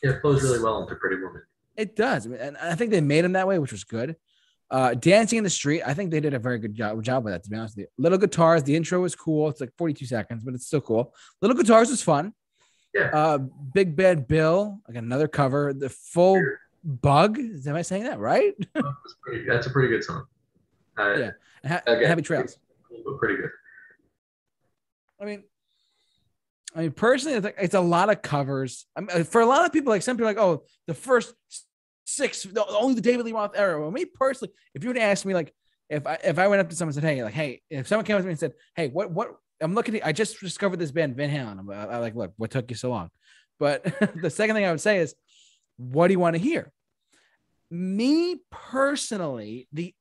Yeah, it flows really well into Pretty Woman. It does, and I think they made him that way, which was good. Uh, Dancing in the Street, I think they did a very good job, job with that. To be honest with you, Little Guitars, the intro was cool. It's like 42 seconds, but it's still cool. Little Guitars was fun. Yeah. Uh, Big Bad Bill, like another cover. The full sure. bug. Am I saying that right? that's, (laughs) pretty, that's a pretty good song. Uh, yeah. Ha- again, Happy Trails but pretty good. I mean, I mean, personally, it's, a lot of covers. I mean, uh, for a lot of people, like some people, like, oh, the first six, the, only the David Lee Roth era. Well, me personally, if you would ask me, like, if I if I went up to someone and said, hey, like, hey, if someone came up to me and said, hey, what what I'm looking at, I just discovered this band Van Halen. I'm, I, I like, look, what took you so long? But (laughs) the second thing I would say is, what do you want to hear? Me personally, the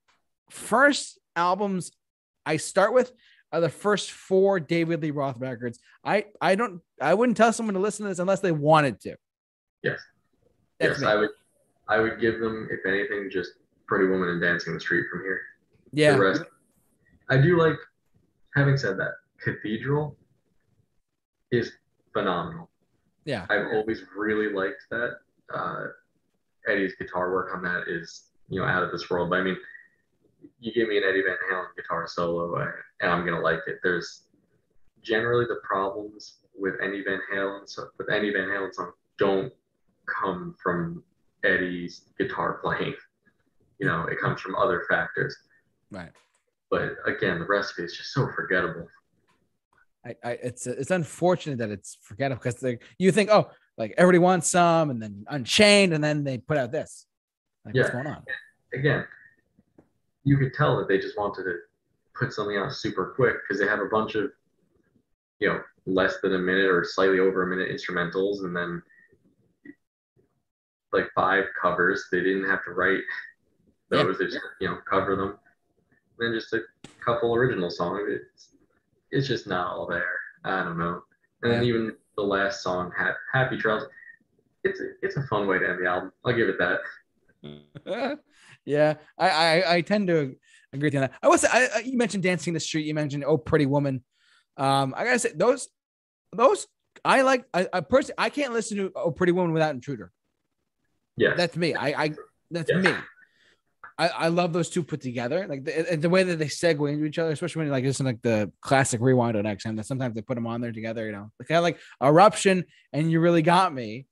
first albums I start with are the first four David Lee Roth records. I I don't I wouldn't tell someone to listen to this unless they wanted to. Yes. That's yes, me. I would I would give them, if anything, just Pretty Woman and Dancing in the Street from here. Yeah. The rest I do like having said that, Cathedral is phenomenal. Yeah. I've always really liked that. Uh, Eddie's guitar work on that is, you know, out of this world. But I mean, you give me an Eddie Van Halen guitar solo, and I'm gonna like it. There's generally the problems with any Van Halen so with any Van Halen song don't come from Eddie's guitar playing. You know, it comes from other factors. Right. But again, the recipe is just so forgettable. I, I it's it's unfortunate that it's forgettable because like you think, oh, like everybody wants some, and then Unchained, and then they put out this. Like, yeah. what's going on? Again, you could tell that they just wanted to put something out super quick because they have a bunch of, you know, less than a minute or slightly over a minute instrumentals, and then like five covers. They didn't have to write those; they just you know cover them. And then just a couple original songs. It's it's just not all there. I don't know. And then Yeah. even the last song, ha- "Happy Trails," it's a, it's a fun way to end the album. I'll give it that. (laughs) yeah, I, I I tend to agree with you on that. I was I, you mentioned dancing in the street. You mentioned oh pretty woman. Um, I gotta say those those I like. I, I personally I can't listen to oh pretty woman without intruder. Yeah, That's me. I I that's Yeah. me. I, I love those two put together, like the, the way that they segue into each other, especially when you like listen like the classic rewind on XM. That sometimes they put them on there together, you know, like kind of like eruption and you really got me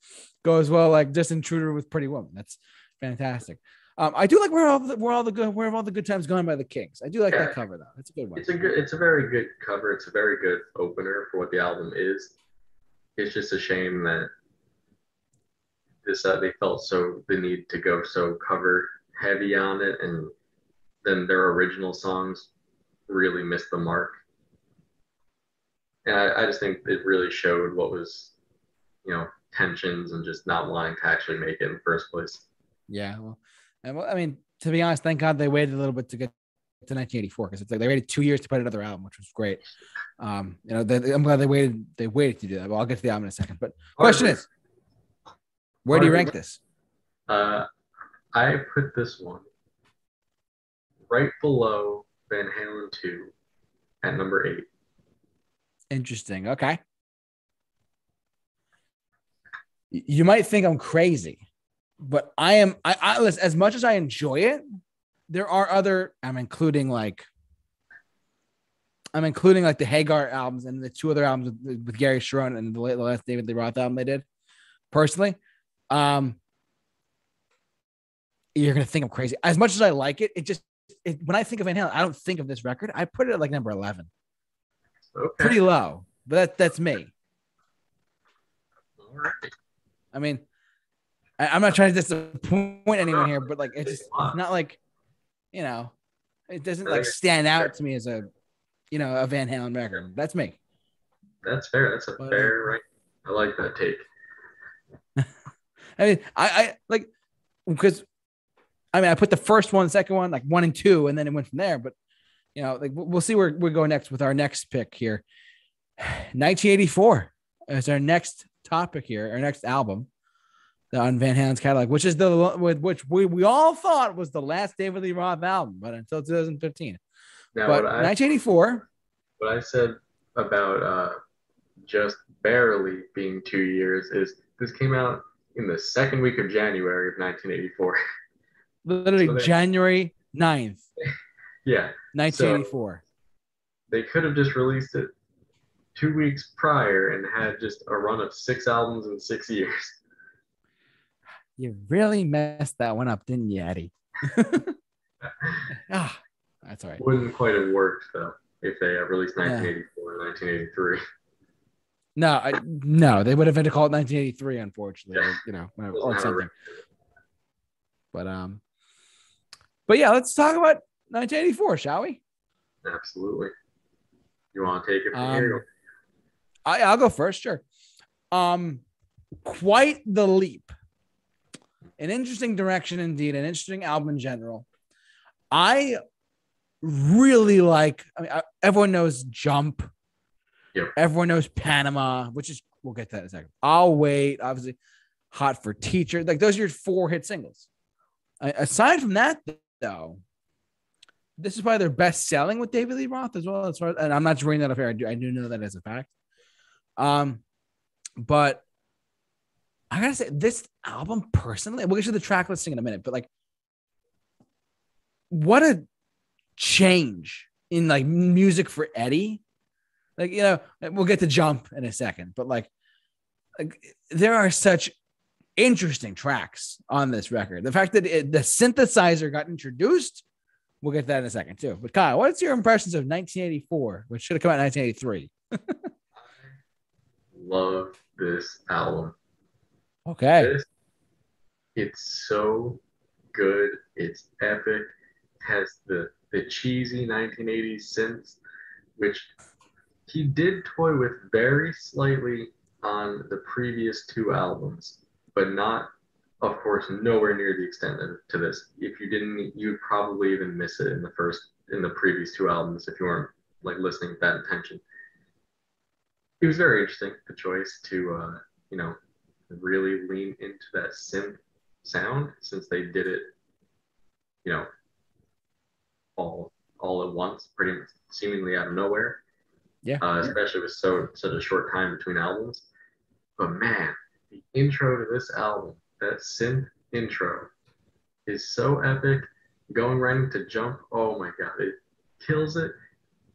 goes well, like just intruder with Pretty Woman. That's fantastic. Um, I do like where all the where all the good where have all the good times gone by the Kinks. I do like Yeah. that cover though. It's a good one. It's a good. It's a very good cover. It's a very good opener for what the album is. It's just a shame that this uh, they felt so the need to go so cover heavy on it, and then their original songs really missed the mark. And I, I just think it really showed what was, you know, tensions and just not wanting to actually make it in the first place. Yeah. Well, and well, I mean, to be honest, thank God they waited a little bit to get to 1984 because it's like they waited two years to put another album, which was great. Um, you know, they, I'm glad they waited. They waited to do that. Well, I'll get to the album in a second. But question is, where do you rank this? Uh, I put this one right below Van Halen 2 at number eight. Interesting. Okay. You might think I'm crazy, but I am. I, I listen, as much as I enjoy it, there are other. I'm including like. I'm including like the Hagar albums and the two other albums with, with Gary Cherone and the, la- the last David Lee Roth album they did. Personally, um, you're gonna think I'm crazy. As much as I like it, it just it, when I think of Van Halen, I don't think of this record. I put it at like number eleven Okay. pretty low, but that, that's me. All right. I mean, I, I'm not trying to disappoint anyone here, but like it's just it's not like, you know, it doesn't like stand out to me as a, you know, a Van Halen record. That's me. That's fair. That's a But, fair right. I like that take. (laughs) I mean, I, I like because I mean I put the first one, second one, like one and two, and then it went from there. But you know, like we'll we'll see where we go next with our next pick here. (sighs) 1984 is our next topic here, our next album on Van Halen's catalog, which is the with which we, we all thought was the last David Lee Roth album, but until 2015. Now, but what, I, 1984, what I said about uh, just barely being two years is this came out in the second week of January of 1984. (laughs) literally So they- January 9th, (laughs) yeah. 1984. they could have just released it two weeks prior and had just a run of six albums in six years. You really messed that one up, didn't you, Eddie? (laughs) ah, that's all right. Wouldn't quite have worked though if they uh, released 1984 and 1983. No, I, no, they would have had to call it 1983, unfortunately, Yeah. or, you know, or something. But um, but yeah, let's talk about 1984, shall we? Absolutely. You want to take it from Um, here? I, I'll go first, sure. Um, quite the leap. An interesting direction indeed, an interesting album in general. I really like. I mean, everyone knows Jump. Yep. Everyone knows Panama, which is we'll get to that in a second. I'll wait. Obviously, Hot for Teacher. Like those are your four hit singles. Aside from that, though, this is probably their best selling with David Lee Roth as well. As far and I'm not just bringing that up here. I do, I do know that as a fact. Um, but I gotta say, this album personally, we'll get to the track listing in a minute, but like, what a change in like music for Eddie. Like, you know, we'll get to jump in a second, but like, like there are such interesting tracks on this record. The fact that it, the synthesizer got introduced, we'll get to that in a second too. But Kyle, what's your impressions of 1984, which should have come out in 1983? (laughs) Love this album. Okay. This, it's so good. It's epic. Has the the cheesy 1980s synths, which he did toy with very slightly on the previous two albums, but not, of course, nowhere near the extent of, to this. If you didn't, you'd probably even miss it in the first, in the previous two albums if you weren't like listening with that intention. It was very interesting the choice to, uh, you know, really lean into that synth sound since they did it, you know, all all at once, pretty much seemingly out of nowhere. Yeah. Uh, especially with so such a short time between albums. But man, the intro to this album, that synth intro, is so epic. Going right into jump, oh my god, it kills it.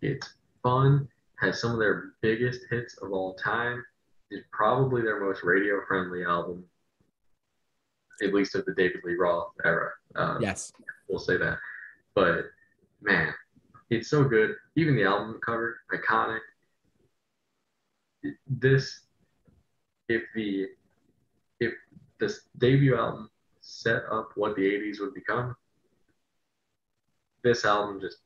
It's fun. Has some of their biggest hits of all time. Is probably their most radio friendly album, at least of the David Lee Roth era. Um, Yes. we'll say that. But man, it's so good. Even the album cover, iconic. This, if the, if this debut album set up what the '80s would become, this album just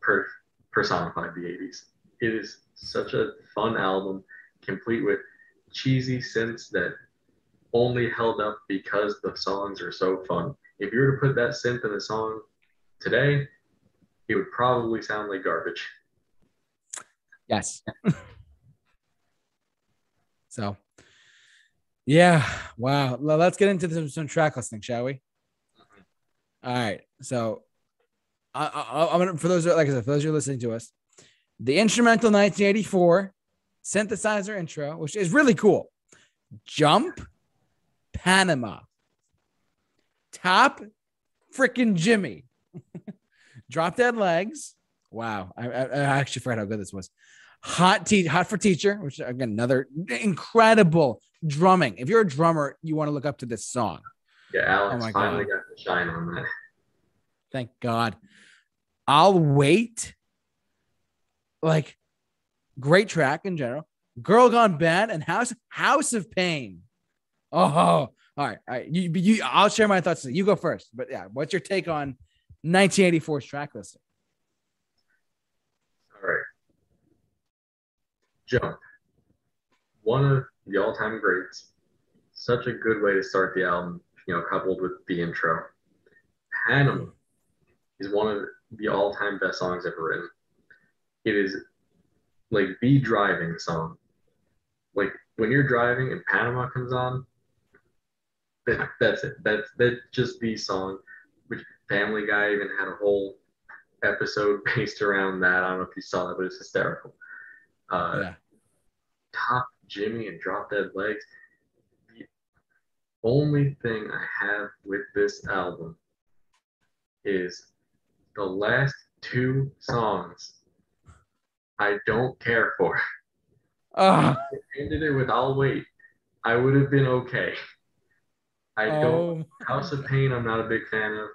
per, personified the '80s. It is such a fun album, complete with cheesy synths that only held up because the songs are so fun. If you were to put that synth in a song today, it would probably sound like garbage. Yes. (laughs) so, yeah. Wow. Let's get into some, some track listing, shall we? Mm-hmm. All right. So, I, I, I'm gonna for those like I said, for those who are listening to us, the instrumental 1984 synthesizer intro, which is really cool. Jump, Panama, top, freaking Jimmy, (laughs) drop dead legs. Wow, I, I, I actually forgot how good this was. Hot te- hot for teacher, which again another incredible drumming. If you're a drummer, you want to look up to this song. Yeah, oh Alex Oh my finally God. got the shine on that. Thank God. I'll wait. Like, great track in general. Girl Gone Bad and House House of Pain. Oh, all right, all right. You, you, I'll share my thoughts. You go first. But yeah, what's your take on 1984's track listing? All right. Jump. One of the all time greats. Such a good way to start the album, you know, coupled with the intro. Panama is one of the all time best songs ever written. It is like the driving song. Like when you're driving and Panama comes on, that, that's it. That's that's just the song. Which Family Guy even had a whole episode (laughs) based around that. I don't know if you saw that, but it's hysterical. Uh, yeah. Top Jimmy and Drop Dead Legs. The only thing I have with this album is the last two songs I don't care for. If ended it with I'll wait, I would have been okay. I don't oh, House of Pain, I'm not a big fan of.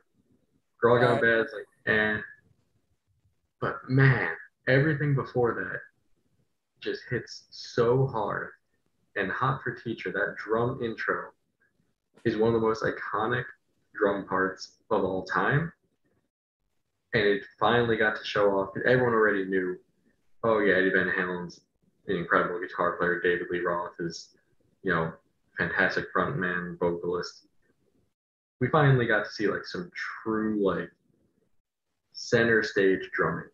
Girl Gone Right. Bad's like, eh. But man, everything before that just hits so hard. And Hot for Teacher, that drum intro is one of the most iconic drum parts of all time. And it finally got to show off. Everyone already knew, oh yeah, Eddie Van Halen's an incredible guitar player. David Lee Roth is, you know, fantastic frontman, vocalist we finally got to see like some true like center stage drumming.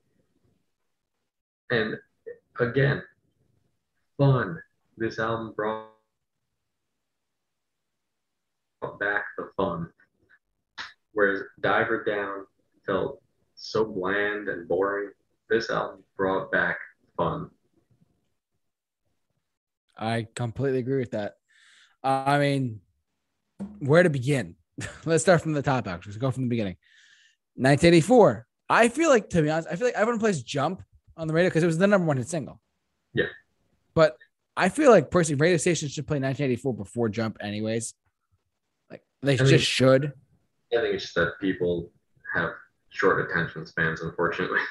And again, fun. This album brought back the fun. Whereas Diver Down felt so bland and boring. This album brought back fun. I completely agree with that. I mean, where to begin? (laughs) Let's start from the top. Actually, let's go from the beginning. 1984. I feel like, to be honest, I feel like everyone plays "Jump" on the radio because it was the number one hit single. Yeah. But I feel like personally, radio stations should play 1984 before "Jump," anyways. Like they I mean- just should. I think it's just that people have short attention spans, unfortunately. (laughs)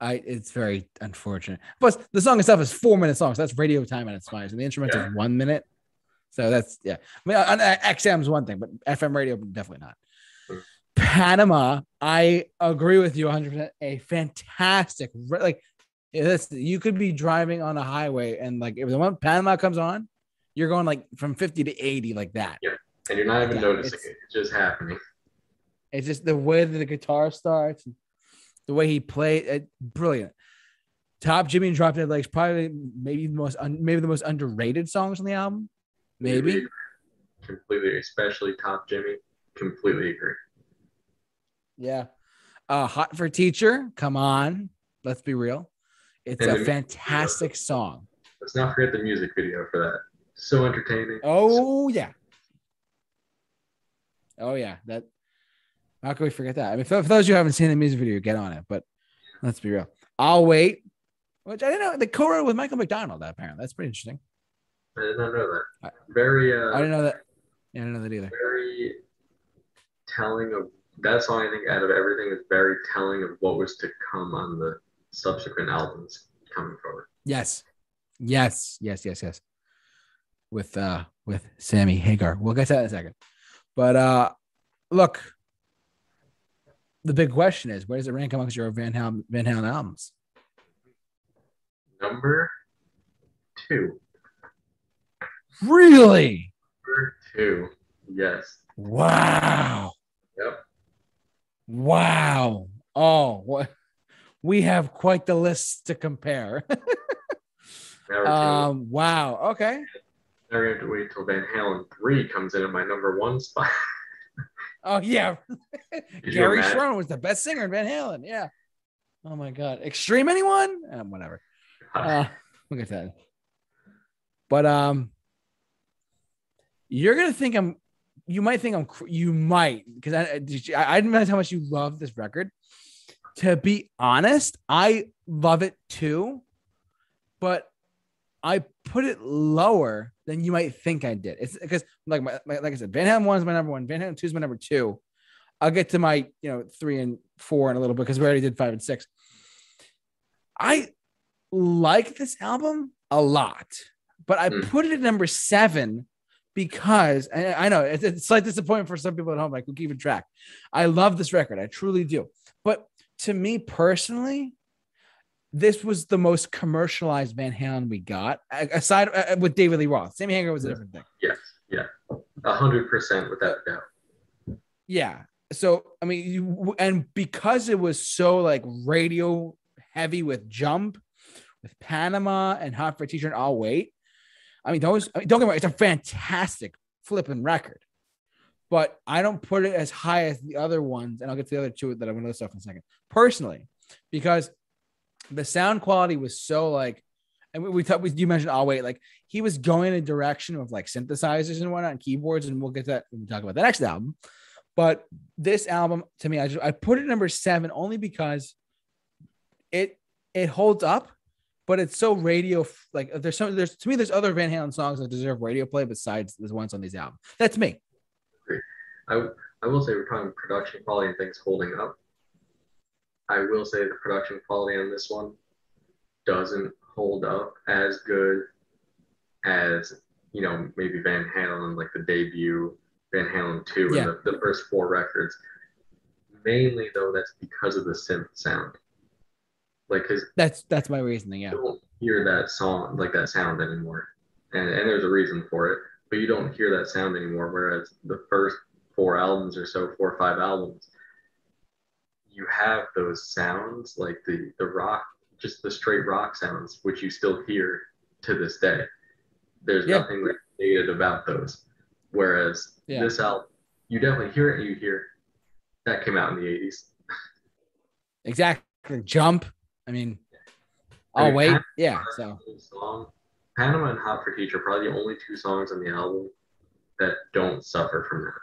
I it's very unfortunate. Plus, the song itself is four minutes long, so that's radio time at its finest, and the instrumental Yeah. is one minute. So that's yeah. I mean, on, on XM is one thing, but FM radio definitely not. Hmm. Panama, I agree with you 100%. A fantastic, like, this, you could be driving on a highway and, like, if the one Panama comes on, you're going like from 50 to 80, like that. Yeah, And you're not even Yeah, noticing it's- it. It's just happening. It's just the way that the guitar starts, the way he played it, brilliant. Top Jimmy and Drop Dead Legs, probably maybe the most un, maybe the most underrated songs on the album. Maybe. Completely, especially Top Jimmy. Completely agree. Yeah. Uh Hot for Teacher, come on. Let's be real. It's And a fantastic song. Let's not forget the music video for that. So entertaining. Oh yeah. Oh yeah. That how can we forget that? I mean, for, those of you who haven't seen the music video, get on it. But let's be real. I'll wait. Which I didn't know the co-wrote with Michael McDonald. Apparently, that's pretty interesting. I did not know that. Very, uh, I didn't know that. Yeah, I didn't know that either. very telling of that song. I think out of everything is very telling of what was to come on the subsequent albums coming forward. Yes, yes, yes, yes, yes. With uh, with Sammy Hagar. We'll get to that in a second. But uh, look, the big question is, where does it rank amongst your Van Halen Van Halen albums? Number two. Really? Number two. Yes. Wow. Yep. Wow. Oh, what we have quite the list to compare. (laughs) Um, wow. Okay. now we have to wait till Van Halen three comes in at my number one spot. (laughs) Oh yeah. (laughs) Gary? Cherone was the best singer in Van Halen. Yeah. Oh my God. Extreme anyone? Um, whatever. Uh, look at that. But um, you're gonna think I'm. You might think I'm. You might because I, I I didn't realize how much you love this record. To be honest, I love it too, but I put it lower than you might think I did. It's because like my, my like I said, Van Halen one is my number one. Van Halen two is my number two. I'll get to my you know three and four in a little bit because we already did five and six. I like this album a lot, but I Hmm. put it at number seven because I, know it's, it's slight disappointment for some people at home, like who keep a track. I love this record, I truly do. But to me personally, this was the most commercialized Van Halen we got, aside uh, with David Lee Roth. Sammy Hagar was a different thing. yes. Yeah. A hundred percent without a doubt. Yeah. So I mean, you, and because it was so like radio heavy with Jump, with Panama and Hot for Teacher and I'll Wait. I mean, those I mean, don't get me wrong, it's a fantastic flipping record, but I don't put it as high as the other ones, and I'll get to the other two that I'm gonna list off in a second. Personally, because the sound quality was so like, and we, we talked, we, you mentioned I'll Wait, like he was going in a direction of like synthesizers and whatnot and keyboards, and we'll get that when we talk about the next album. But this album, to me, I just I put it number seven only because it it holds up, but it's so radio like there's some there's to me there's other Van Halen songs that deserve radio play besides the ones on these albums. That's me. I I will say we're talking production quality and things holding up. I will say the production quality on this one doesn't hold up as good as you know maybe Van Halen, like the debut Van Halen two Yeah. and the, the first four records. Mainly though, that's because of the synth sound. Like, cause That's that's my reasoning. Yeah. you don't hear that song like that sound anymore, and and there's a reason for it. But you don't hear that sound anymore. Whereas the first four albums or so, four or five albums, you have those sounds like the the rock, just the straight rock sounds, which you still hear to this day. There's Yeah. nothing like dated about those. Whereas Yeah. this album, you definitely hear it. and You hear that came out in the '80s. (laughs) Exactly. Jump. I mean, I I'll mean, wait. Pan- Yeah. So song. Panama and Hot for Teacher are probably the only two songs on the album that don't suffer from that.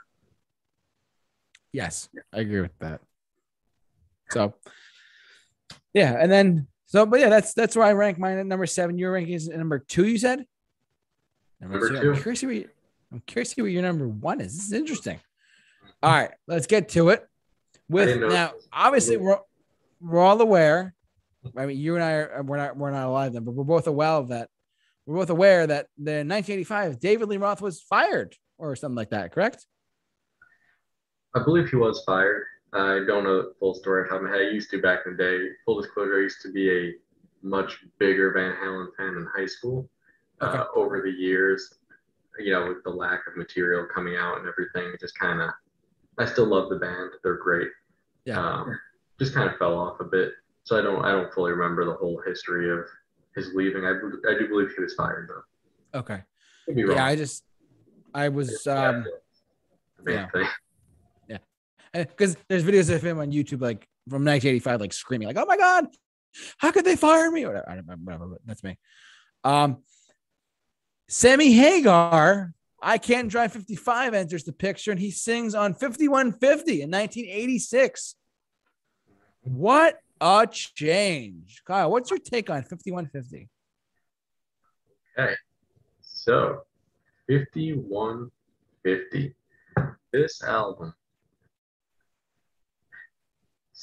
yes, I agree with that. So yeah, and then so but yeah, that's that's where I rank mine at number seven. Your ranking is at number two, you said? Number I'm two. curious to see what you- I'm curious to see what your number one is. This is interesting. All right, let's get to it. With now, obviously, we're we're all aware. I mean, you and I are we're not we're not alive then, but we're both aware of that. We're both aware that the 1985 David Lee Roth was fired or something like that. Correct? I believe he was fired. I don't know the full story off the top of my. I used to back in the day. Full disclosure, I used to be a much bigger Van Halen fan in high school. Okay. Uh, over the years, you know, with the lack of material coming out and everything, it just kind of. I still love the band. They're great. Yeah. Um, just kind of fell off a bit. So I don't. I don't fully remember the whole history of his leaving. I, I do believe he was fired though. Okay. Yeah, I just I was um yeah. thing. Because there's videos of him on YouTube like from 1985, like screaming, like, "Oh my god, how could they fire me?" Or. I don't remember, but that's me. Um, Sammy Hagar, I can't drive 55 enters the picture, and he sings on 5150 in 1986. What a change, Kyle! What's your take on 5150? So, 5150. This album,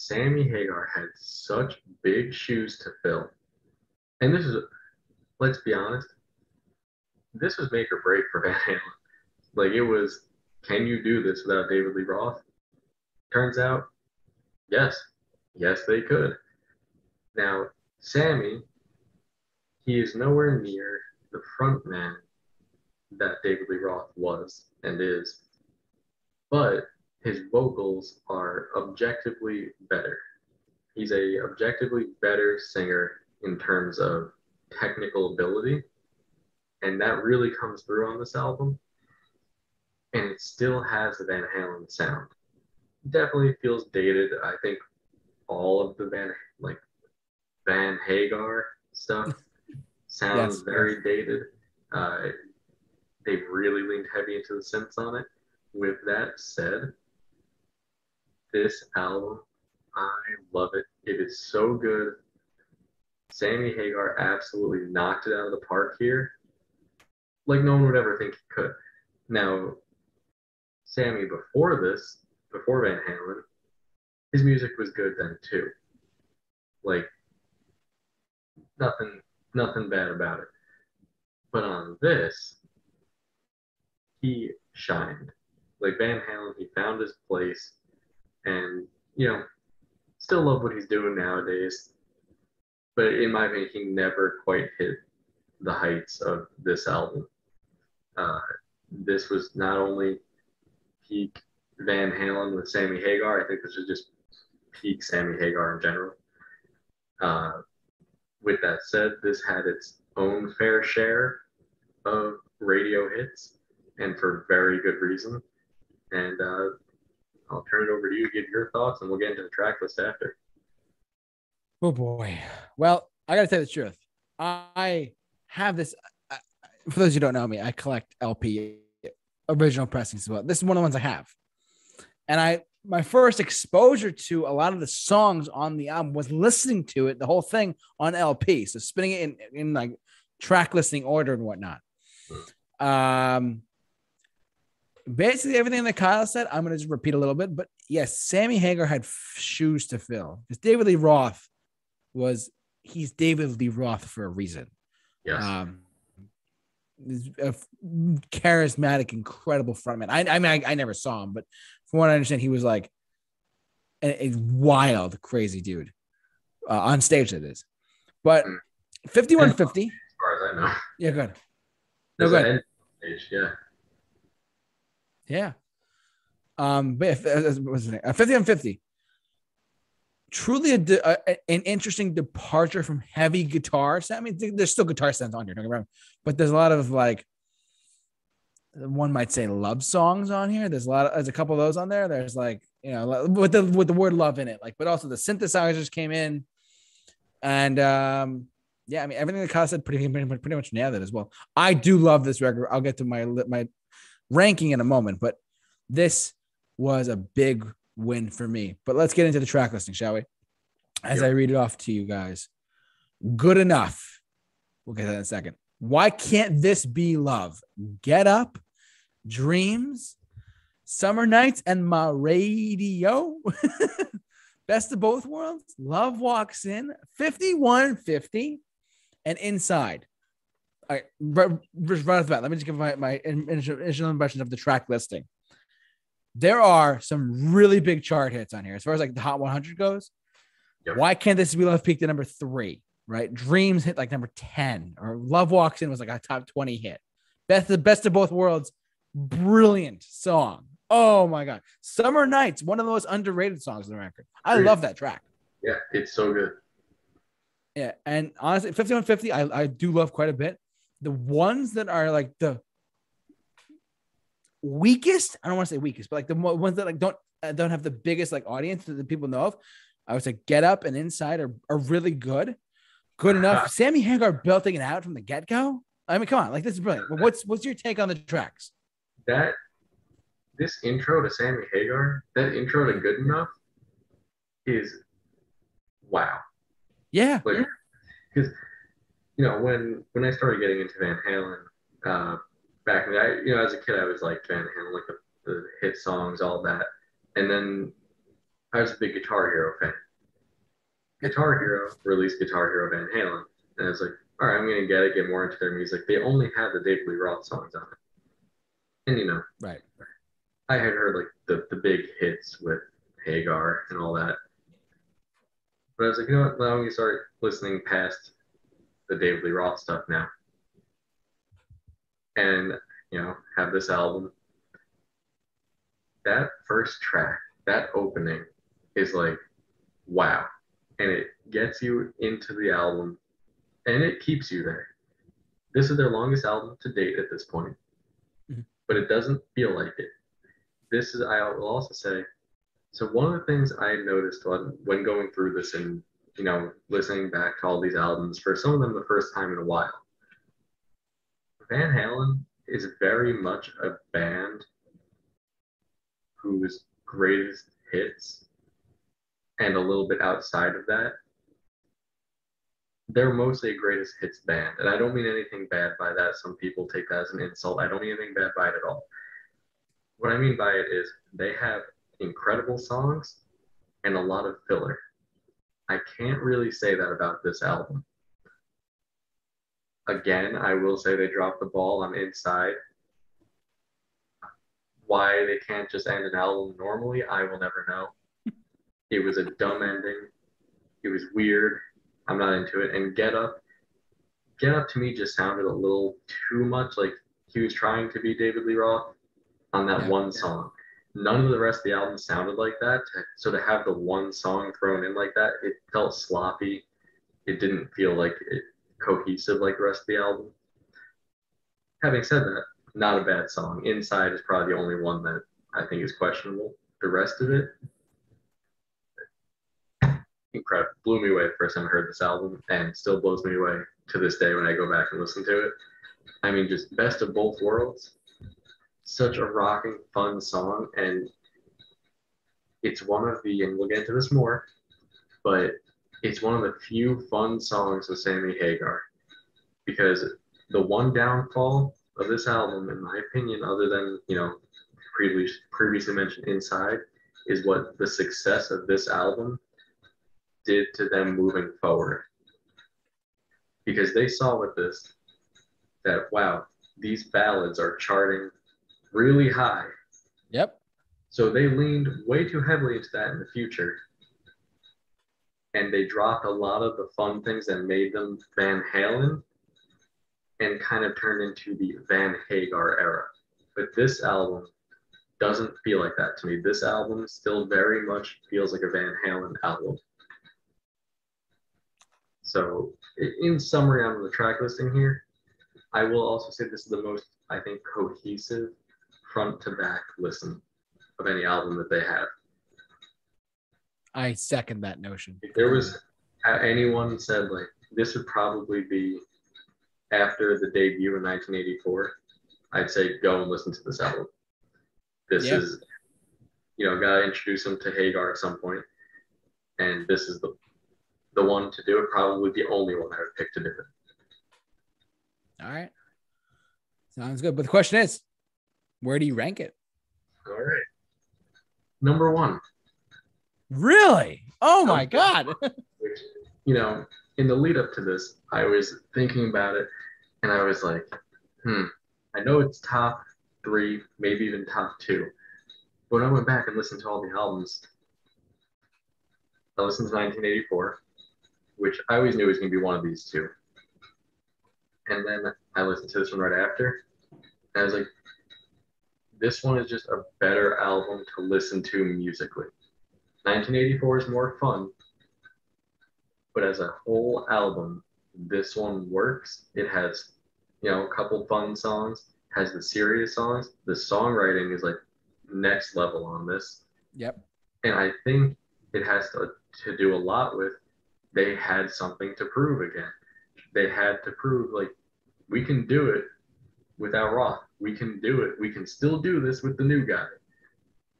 Sammy Hagar had such big shoes to fill. And this is, let's be honest, this was make or break for (laughs) Van Halen. Like, it was, can you do this without David Lee Roth? Turns out, yes. Yes, they could. Now, Sammy, he is nowhere near the front man that David Lee Roth was and is, but his vocals are objectively better. He's a objectively better singer in terms of technical ability, and that really comes through on this album. And it still has the Van Halen sound. Definitely feels dated. I think all of the Van like Van Hagar stuff (laughs) sounds Yes. very dated. Uh, they've really leaned heavy into the synths on it. With that said, this album, I love it. It is so good. Sammy Hagar absolutely knocked it out of the park here. Like no one would ever think he could. Now, Sammy before this, before Van Halen, his music was good then too. Like nothing nothing bad about it. But on this, he shined. Like Van Halen, he found his place and, you know, still love what he's doing nowadays. But in my opinion, he never quite hit the heights of this album. Uh, this was not only peak Van Halen with Sammy Hagar, I think this was just peak Sammy Hagar in general. Uh, with that said, this had its own fair share of radio hits, and for very good reason. And uh, I'll turn it over to you to give your thoughts, and we'll get into the track list after. Oh boy. Well, I got to tell you the truth. I have this. I- For those who don't know me, I collect LP original pressings as well. This is one of the ones I have, and I my first exposure to a lot of the songs on the album was listening to it, the whole thing on LP. So spinning it in in like track listing order and whatnot. Um, basically everything that Kyle said, I'm gonna just repeat a little bit. But yes, Sammy Hagar had f- shoes to fill. Because David Lee Roth was he's David Lee Roth for a reason. Yes. Um, a charismatic, incredible frontman. I, I mean, I, I never saw him, but from what I understand, he was like a, a wild, crazy dude uh, on stage. That is, but Mm. fifty-one fifty. as far as I know. Yeah, good. No, There's go ahead. end stage, yeah. Yeah. Um, but if, uh, what's his name? Uh, 50 on 50. Truly a, a- an interesting departure from heavy guitar. I mean, there's still guitar sounds on here, don't get me wrong, but there's a lot of like, one might say love songs on here. There's a lot of, there's a couple of those on there. There's like, you know, with the, with the word love in it, like, but also the synthesizers came in and, um, yeah, I mean, everything that Kyle said pretty, pretty, pretty much nailed it as well. I do love this record. I'll get to my, my ranking in a moment, but this was a big win for me. But let's get into the track listing, shall we? As Sure. I read it off to you guys. Good enough. We'll get that in a second. Why can't this be love? Get up, dreams, summer nights, and my radio. (laughs) Best of both worlds. Love walks in 5150 and inside. All right, right, right off the bat, let me just give my, my initial, initial impressions of the track listing. there are some really big chart hits on here as far as like the Hot 100 goes. Yep. Why can't this be Love peaked at number three? Right, Dreams hit like number 10, or Love Walks In was like a top 20 hit. Best the best of both worlds, brilliant song. Oh my god, Summer Nights, one of the most underrated songs on the record. I Agreed. love that track. Yeah, it's so good. Yeah, and honestly, 5150, I, I do love quite a bit. The ones that are like the weakest, I don't want to say weakest, but like the ones that like don't uh, don't have the biggest like audience that the people know of, I would say Get Up and Inside are, are really good. Good (laughs) enough. Sammy Hagar belting it out from the get go. I mean, come on, like this is brilliant. What's what's your take on the tracks? That this intro to Sammy Hagar, that intro to Good Enough, is wow. Yeah, Like, because you know when when I started getting into Van Halen, uh, back in the I, you know as a kid I was like Van Halen, like the, the hit songs, all that, and then I was a big Guitar Hero fan. Guitar Hero released Guitar Hero Van Halen, and I was like, all right, I'm gonna get it, get more into their music. They only had the David Lee Roth songs on it, and you know right. I had heard like the, the big hits with Hagar and all that. But I was like, you know what? Now I'm gonna start listening past the David Lee Roth stuff now. And, you know, have this album. That first track, that opening is like, wow. And it gets you into the album and it keeps you there. This is their longest album to date at this point, Mhm. but it doesn't feel like it this is I will also say so one of the things I noticed when when going through this and you know listening back to all these albums for some of them the first time in a while. Van Halen is very much a band whose greatest hits and a little bit outside of that they're mostly a greatest hits band. And I don't mean anything bad by that. Some people take that as an insult. I don't mean anything bad by it at all. What I mean by it is they have incredible songs and a lot of filler. I can't really say that about this album. Again, I will say they dropped the ball on Inside. Why they can't just end an album normally, I will never know. It was a dumb ending. It was weird. I'm not into it. And Get Up, Get Up to me just sounded a little too much like he was trying to be David Lee Roth on that Yeah. one song. None of the rest of the album sounded like that. So to have the one song thrown in like that, it felt sloppy. It didn't feel like it cohesive like the rest of the album. Having said that, not a bad song. Inside is probably the only one that I think is questionable. The rest of it, incredible. Blew me away the first time I heard this album, and still blows me away to this day when I go back and listen to it. I mean, just best of both worlds such a rocking, fun song, and it's one of the, and we'll get into this more, but it's one of the few fun songs of Sammy Hagar, because the one downfall of this album, in my opinion, other than you know previously previously mentioned Inside, is what the success of this album did to them moving forward, because they saw with this that wow, these ballads are charting really high. Yep. So they leaned way too heavily into that in the future. And they dropped a lot of the fun things that made them Van Halen and kind of turned into the Van Hagar era. But this album doesn't feel like that to me. This album still very much feels like a Van Halen album. So, in summary on the track listing here, I will also say this is the most, I think, cohesive front to back listen of any album that they have. I second that notion. If there was uh, anyone said like this would probably be after the debut in 1984, I'd say go and listen to this album. This Yeah. is, you know, gotta introduce them to Hagar at some point, and this is the the one to do it. Probably the only one I would pick to do it. All right. Sounds good. But the question is, where do you rank it? All right. Number one, Really? Oh my God. which you know, in the lead up to this, I was thinking about it, and I was like, hmm, I know it's top three, maybe even top two, when I went back and listened to all the albums, I listened to 1984, which I always knew was going to be one of these two. And then I listened to this one right after. And I was like, this one is just a better album to listen to musically. 1984 is more fun, but as a whole album, this one works. It has, you know, a couple fun songs, has the serious songs. The songwriting is like next level on this. Yep. And I think it has to, to do a lot with they had something to prove again. They had to prove like we can do it without Roth. We can do it. We can still do this with the new guy.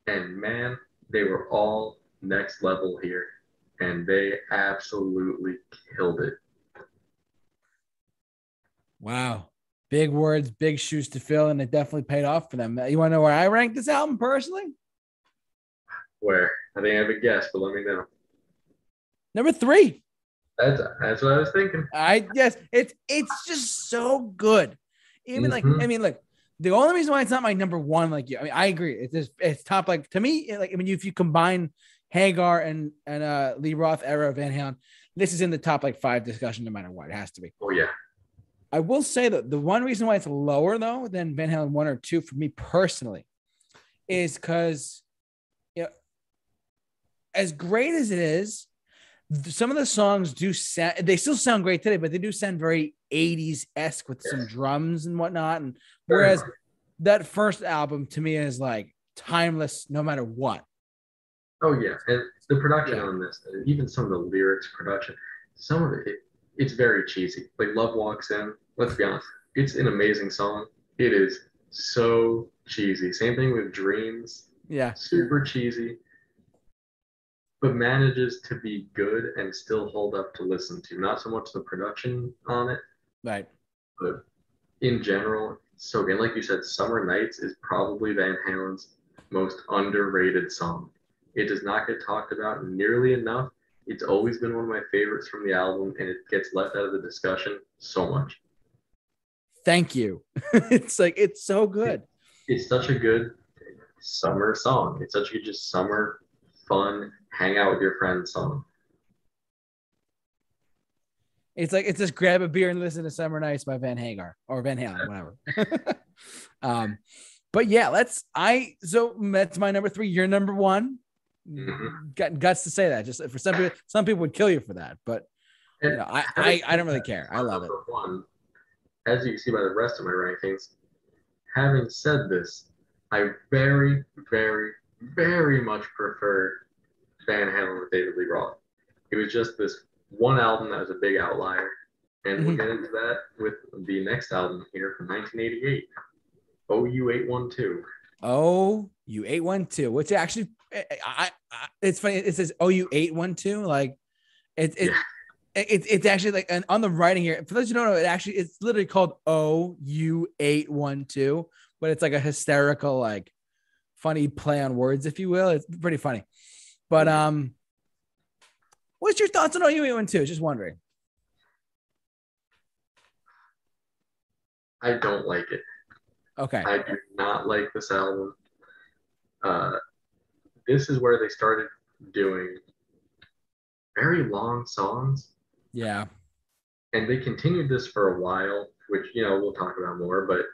And man, they were all next level here. And they absolutely killed it. Wow. Big words, big shoes to fill, and it definitely paid off for them. You want to know where I rank this album personally? Where? I think I have a guess, but let me know. Number three. That's that's what I was thinking. I yes, it's it's just so good. Even Mhm. like I mean, look, the only reason why it's not my number one, like you, I mean, I agree. It's just, it's top like to me. Like I mean, if you combine Hagar and and uh Lee Roth era Van Halen, this is in the top like five discussion no matter what. It has to be. Oh yeah. I will say that the one reason why it's lower though than Van Halen one or two for me personally is because you know, as great as it is, some of the songs do sound they still sound great today, but they do sound very 80s esque with some drums and whatnot. And whereas that first album to me is like timeless no matter what. Oh yeah, and the production Yeah. on this, even some of the lyrics production, some of it, it, it's very cheesy. Like Love Walks In. Let's be honest, it's an amazing song. It is so cheesy. Same thing with Dreams. Yeah. Super cheesy, but manages to be good and still hold up to listen to. Not so much the production on it, Right. but in general, so again, like you said, Summer Nights is probably Van Halen's most underrated song. It does not get talked about nearly enough. It's always been one of my favorites from the album, and it gets left out of the discussion so much. Thank you. (laughs) it's like it's so good. It's such a good summer song. It's such a good, just summer, fun, hang out with your friends song. It's like it's just grab a beer and listen to Summer Nights by Van Hagar or Van Halen, whatever. (laughs) um, but yeah, let's. I so that's my number three. Your number one. Mhm. Got guts to say that. Just for some people, some people would kill you for that, but you know, I, I I don't really care. I love it. One, as you can see by the rest of my rankings, having said this, I very, very, very much prefer Van Halen with David Lee Roth. It was just this one album that was a big outlier. And we'll get into that with the next album here from 1988, OU812. Oh, you eight one two, which actually, eh, eh, I, I, it's funny. It says oh you eight one two, like it, it, Yeah. it, it's actually like and on the writing here. For those who don't know, it actually it's literally called O U eight one two, but it's like a hysterical, like funny play on words, if you will. It's pretty funny. But mm-hmm. um, what's your thoughts on OU one two? Just wondering. I don't like it. Okay. I do not like this album. Uh, this is where they started doing very long songs, Yeah. and they continued this for a while, which you know we'll talk about more. But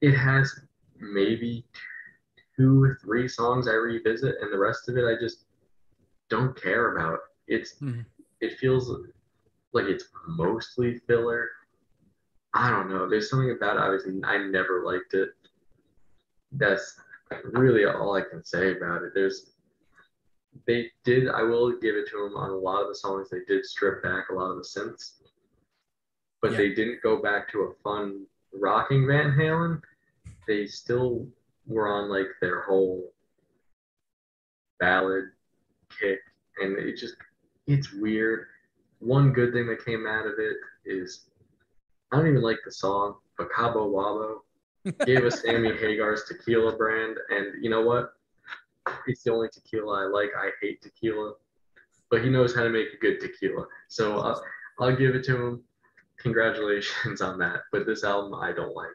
it has maybe two or three songs I revisit, and the rest of it I just don't care about. It's Mhm. it feels like it's mostly filler. I don't know. There's something about it. I I never liked it. That's really all I can say about it. There's they did. I will give it to them on a lot of the songs. They did strip back a lot of the synths, but Yeah. they didn't go back to a fun rocking Van Halen. They still were on like their whole ballad kick, and it just it's weird. One good thing that came out of it is I don't even like the song, but Cabo Wabo gave us Sammy (laughs) Hagar's tequila brand, and you know what? It's the only tequila I like. I hate tequila, but he knows how to make a good tequila. So I'll, I'll give it to him. Congratulations on that. But this album, I don't like.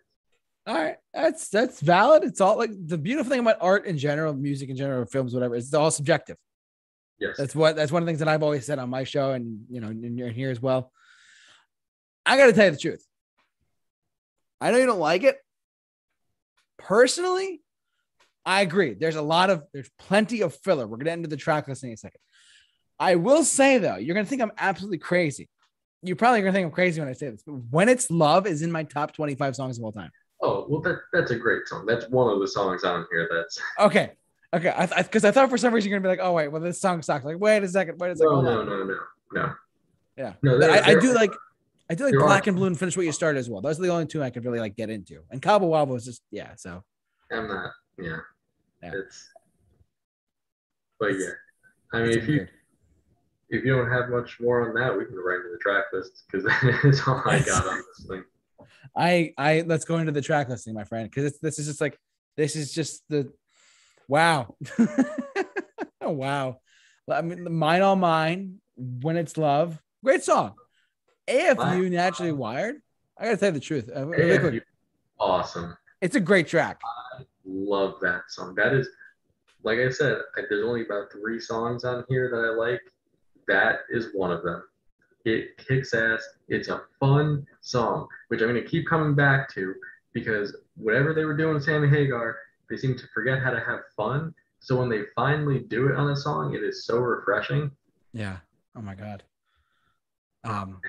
All right, that's that's valid. It's all like the beautiful thing about art in general, music in general, films, whatever. It's all subjective. Yes. That's what that's one of the things that I've always said on my show, and you know, and you're here as well. I got to tell you the truth. I know you don't like it. Personally, I agree. There's a lot of there's plenty of filler. We're gonna end the track list in a second. I will say though, you're gonna think I'm absolutely crazy. You're probably gonna think I'm crazy when I say this, but when it's love is in my top 25 songs of all time. Oh well, that that's a great song. That's one of the songs on here. That's Okay. Okay. I because I, thought for some reason you're gonna be like, oh wait, well this song sucks. Like, wait a second, wait a second. no, no, no, no, no. Yeah. No, there- I, I do like I do like are- Black and Blue and Finish What You Started as well. Those are the only two I could really like get into. And Cabo Wabo is just yeah. So I'm not. Yeah. Yeah. It's. But yeah, I mean, if you if you don't have much more on that, we can go right into the track list because (laughs) that's all I got on this thing. I I let's go into the track listing, my friend, because this is just like this is just the wow, (laughs) oh, wow. I mean, mine all mine. When it's love, great song. AFU naturally wired. I gotta tell you the truth. Uh, really awesome. It's a great track. Love that song. That is, like I said, there's only about three songs on here that I like. That is one of them. It kicks ass. It's a fun song, which I'm going to keep coming back to because whatever they were doing with Sammy Hagar, they seem to forget how to have fun. So when they finally do it on a song, it is so refreshing. Yeah. Oh my god. Um.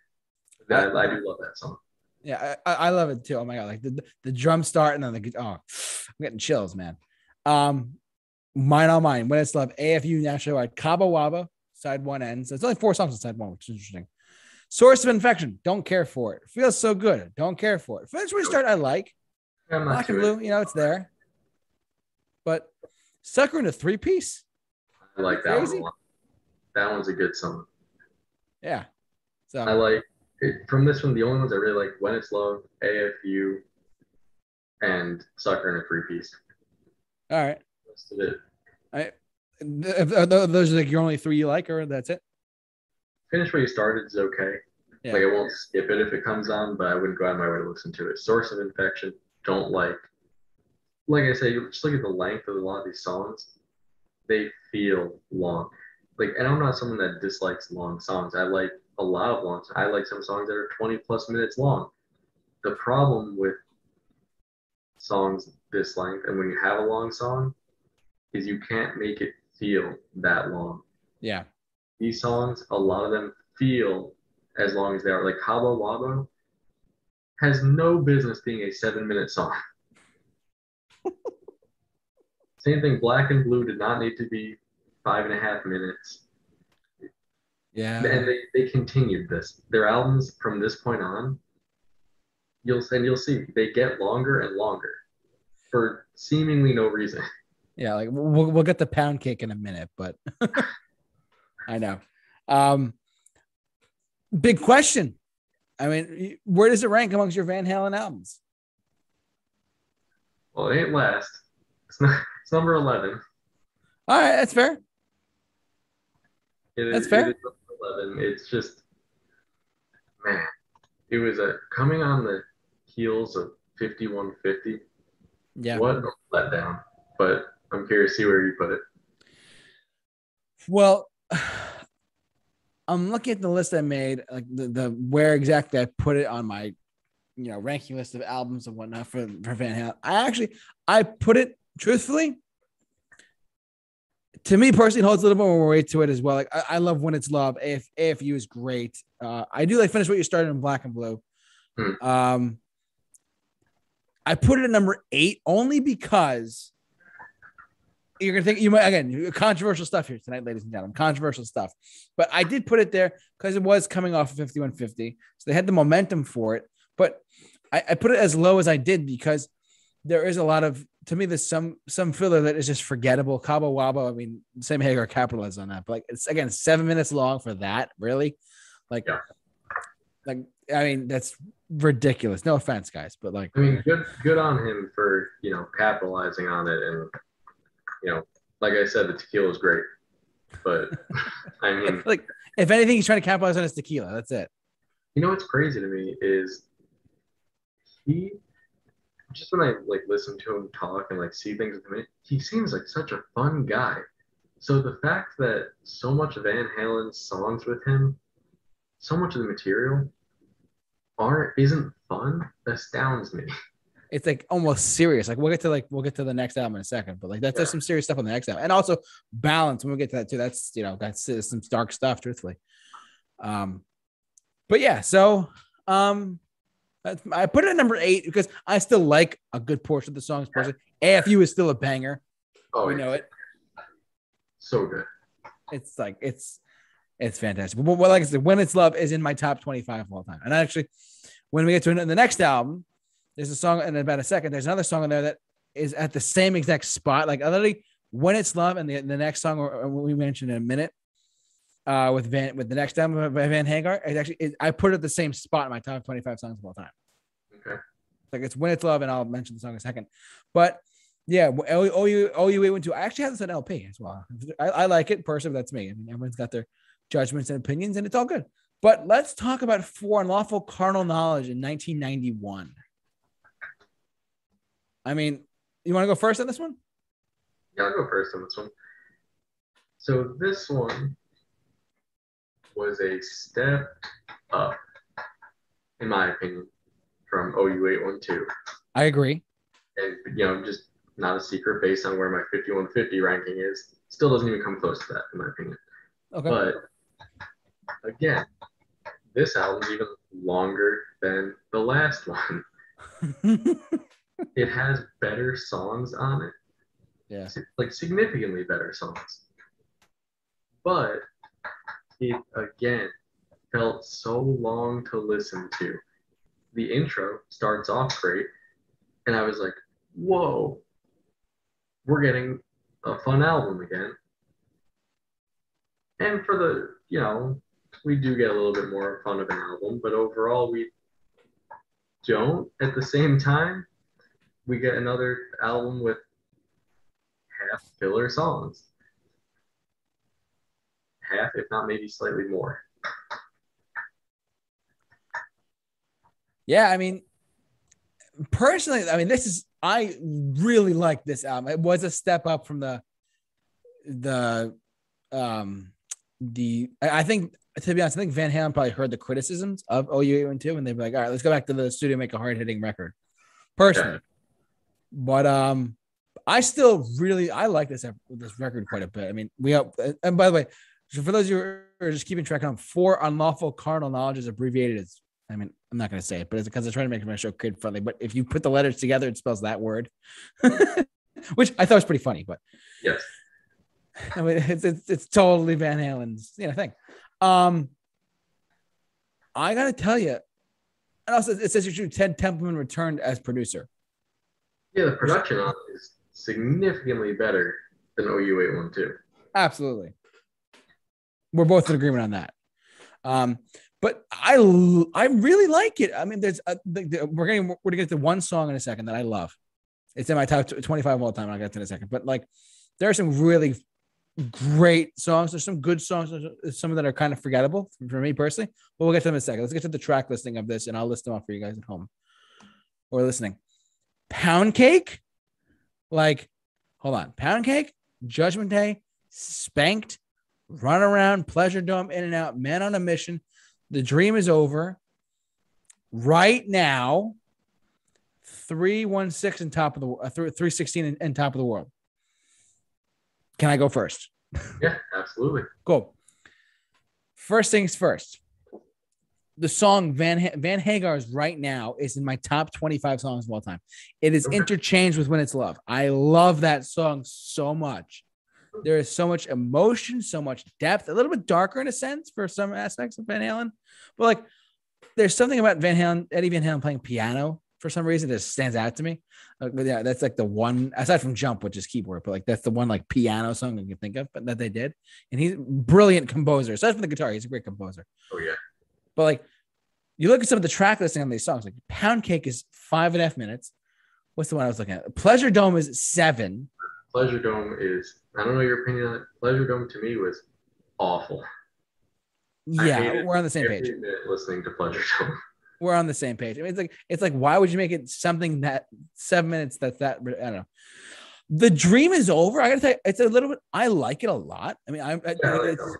That I do love that song. Yeah, I, I love it too. Oh my god, like the the drum start and then the oh, I'm getting chills, man. Um, mine on mine. When it's love, AFU Naturally Wired, Cabo Wabo, side one ends. It's only four songs on side one, which is interesting. Source of infection, don't care for it. Feels so good, don't care for it. Finish restart, I like. Black and blue, you know, it's there. But sucker in a three piece, I like that one Crazy? lot. That one's a good song. yeah. So I like it, from this one. The only ones I really like: "When It's Love," AFU, and "Sucker in a Three Piece." all right. Of it, are tho- Those are like your only three you like, or that's it? "Finish Where You Started" is okay. Yeah. Like I won't skip it if it comes on, but I wouldn't go out of my way to listen to it. "Source of Infection," don't like. Like I say, you just look at the length of a lot of these songs. They feel long. Like, and I'm not someone that dislikes long songs. I like a lot of long. Songs. I like some songs that are 20 plus minutes long. The problem with songs this length, and when you have a long song, is you can't make it feel that long. Yeah. These songs, a lot of them feel as long as they are. Like Cabo Wabo has no business being a seven minute song. (laughs) Same thing, Black and Blue did not need to be five and a half minutes. Yeah. And they, they continued this. Their albums from this point on, you'll and you'll see they get longer and longer for seemingly no reason. Yeah, like we'll we'll get the pound cake in a minute, but (laughs) I know. Um big question. I mean, where does it rank amongst your Van Halen albums? Well, it ain't last. It's, not, number eleven. All right, that's fair. It is- That's fair. It is number eleven. It's just man, it was a coming on the heels of fifty one fifty. Yeah. What a letdown. But I'm curious to see where you put it. Well, (sighs) I'm looking at the list I made, like the, the where exactly I put it on my, you know, ranking list of albums and whatnot for, for Van Halen. I actually I put it truthfully. To me personally, holds a little bit more weight to it as well. Like I, I love when it's love. AF, AFU is great. Uh, I do like finish what you started in black and blue. Hmm. Um, I put it at number eight only because you're gonna think you might again controversial stuff here tonight, ladies and gentlemen. Controversial stuff, but I did put it there because it was coming off of 5150, so they had the momentum for it. But I, I put it as low as I did because there is a lot of to me there's some some filler that is just forgettable. Cabo Wabo, I mean, Sam Hagar capitalized on that, but like it's again seven minutes long for that, really, like, Yeah. like I mean that's ridiculous. No offense, guys, but like I mean, good good on him for you know capitalizing on it, and you know, like I said, the tequila is great, but (laughs) I mean, (laughs) like if anything, he's trying to capitalize on his tequila. That's it. you know what's crazy to me is he just when I like listen to him talk and like see things with him, he seems like such a fun guy. So the fact that so much of Van Halen's songs with him, so much of the material, aren't isn't fun astounds me. It's like almost serious. Like we'll get to like we'll get to the next album in a second, but like that's Yeah. some serious stuff on the next album, and also balance. When we get to that too, that's you know that's uh, some dark stuff, truthfully. Um, but yeah, so um, I put it at number eight because I still like a good portion of the songs. Personally, AFU is still a banger. Oh, we know it. So good. It's like it's it's fantastic. But well, like I said, when it's love is in my top 25 of all time. And actually, when we get to the next album, there's a song in about a second. There's another song in there that is at the same exact spot. Like literally, when it's love, and the, the next song or, or we mentioned in a minute, uh, with Van with the next album by Van Hagar, it actually it, I put it at the same spot in my top 25 songs of all time. Okay. Like it's when it's love, and I'll mention the song in a second. But yeah, oh you oh you went to. I actually have this on LP as well. I, I like it personally. That's me. I mean, everyone's got their judgments and opinions, and it's all good. But let's talk about For Unlawful Carnal Knowledge in 1991. I mean, you want to go first on this one? Yeah, I'll go first on this one. So this one was a step up, in my opinion, from OU812. I agree. And you know, just not a secret based on where my 5150 ranking is. Still doesn't even come close to that, in my opinion. Okay. But again, this album's even longer than the last one. (laughs) (laughs) It has better songs on it. yeah. like significantly better songs. But it again felt so long to listen to. The intro starts off great, and I was like, whoa, we're getting a fun album again. And for the, you know, we do get a little bit more fun of an album, but overall, we don't at the same time. We get another album with half filler songs. Half, if not maybe slightly more. Yeah, I mean, personally, I mean, this is I really like this album. It was a step up from the the um the I think to be honest, I think Van Halen probably heard the criticisms of OU and two, and they'd be like, all right, let's go back to the studio and make a hard hitting record. Personally. But um I still really I like this this record quite a bit. I mean, we have and by the way, so for those of you who are just keeping track on For Unlawful Carnal Knowledge is abbreviated as I mean, I'm not going to say it, but it's because I'm trying to make my show kid friendly. But if you put the letters together, it spells that word, (laughs) which I thought was pretty funny. But Yes. I mean, it's it's, it's totally Van Halen's you know thing. Um, I got to tell you, and also it says you should Ted Templeman returned as producer. Yeah, the production on is significantly better than OU812. Absolutely, we're both in agreement on that. Um, but I I really like it. I mean, there's a, the, the- we're getting we're gonna get to one song in a second that I love. It's in my top 25 of all time. I'll get to in a second. But like, there are some really great songs. There's some good songs. Some that are kind of forgettable for me personally. But we'll get to them in a second. Let's get to the track listing of this, and I'll list them off for you guys at home or listening. Pound Cake, like, hold on. Pound Cake, Judgment Day, Spanked, Run Around, Pleasure Dome, In and Out, Man on a Mission. The Dream is Over. Right now, 316 and top of the uh, 316 and, and top of the world. Can I go first? Yeah, absolutely. Go. First things first. The song Van ha- Van Hagar's right now is in my top 25 songs of all time. It is Okay. interchanged with When It's Love. I love that song so much. There is so much emotion, so much depth, a little bit darker in a sense for some aspects of Van Halen. But like there's something about Van Halen, Eddie Van Halen playing piano for some reason that stands out to me. Uh, but yeah, that's like the one aside from Jump, which is keyboard, but like that's the one like piano song I can think of, but that they did. And he's a brilliant composer. Aside from the guitar, he's a great composer. Oh yeah. But like you look at some of the track listing on these songs, like Pound Cake is five and a half minutes. What's the one I was looking at? Pleasure Dome is seven. Pleasure Dome is I don't know your opinion on it. Pleasure Dome to me was awful. Yeah, we're on the same page. listening to Pleasure Dome. (laughs) we're on the same page. I mean, it's like it's like why would you make it something that seven minutes that's that I don't know. The dream is over. I gotta say, it's a little bit. I like it a lot. I mean, I, I Yeah, I like it's,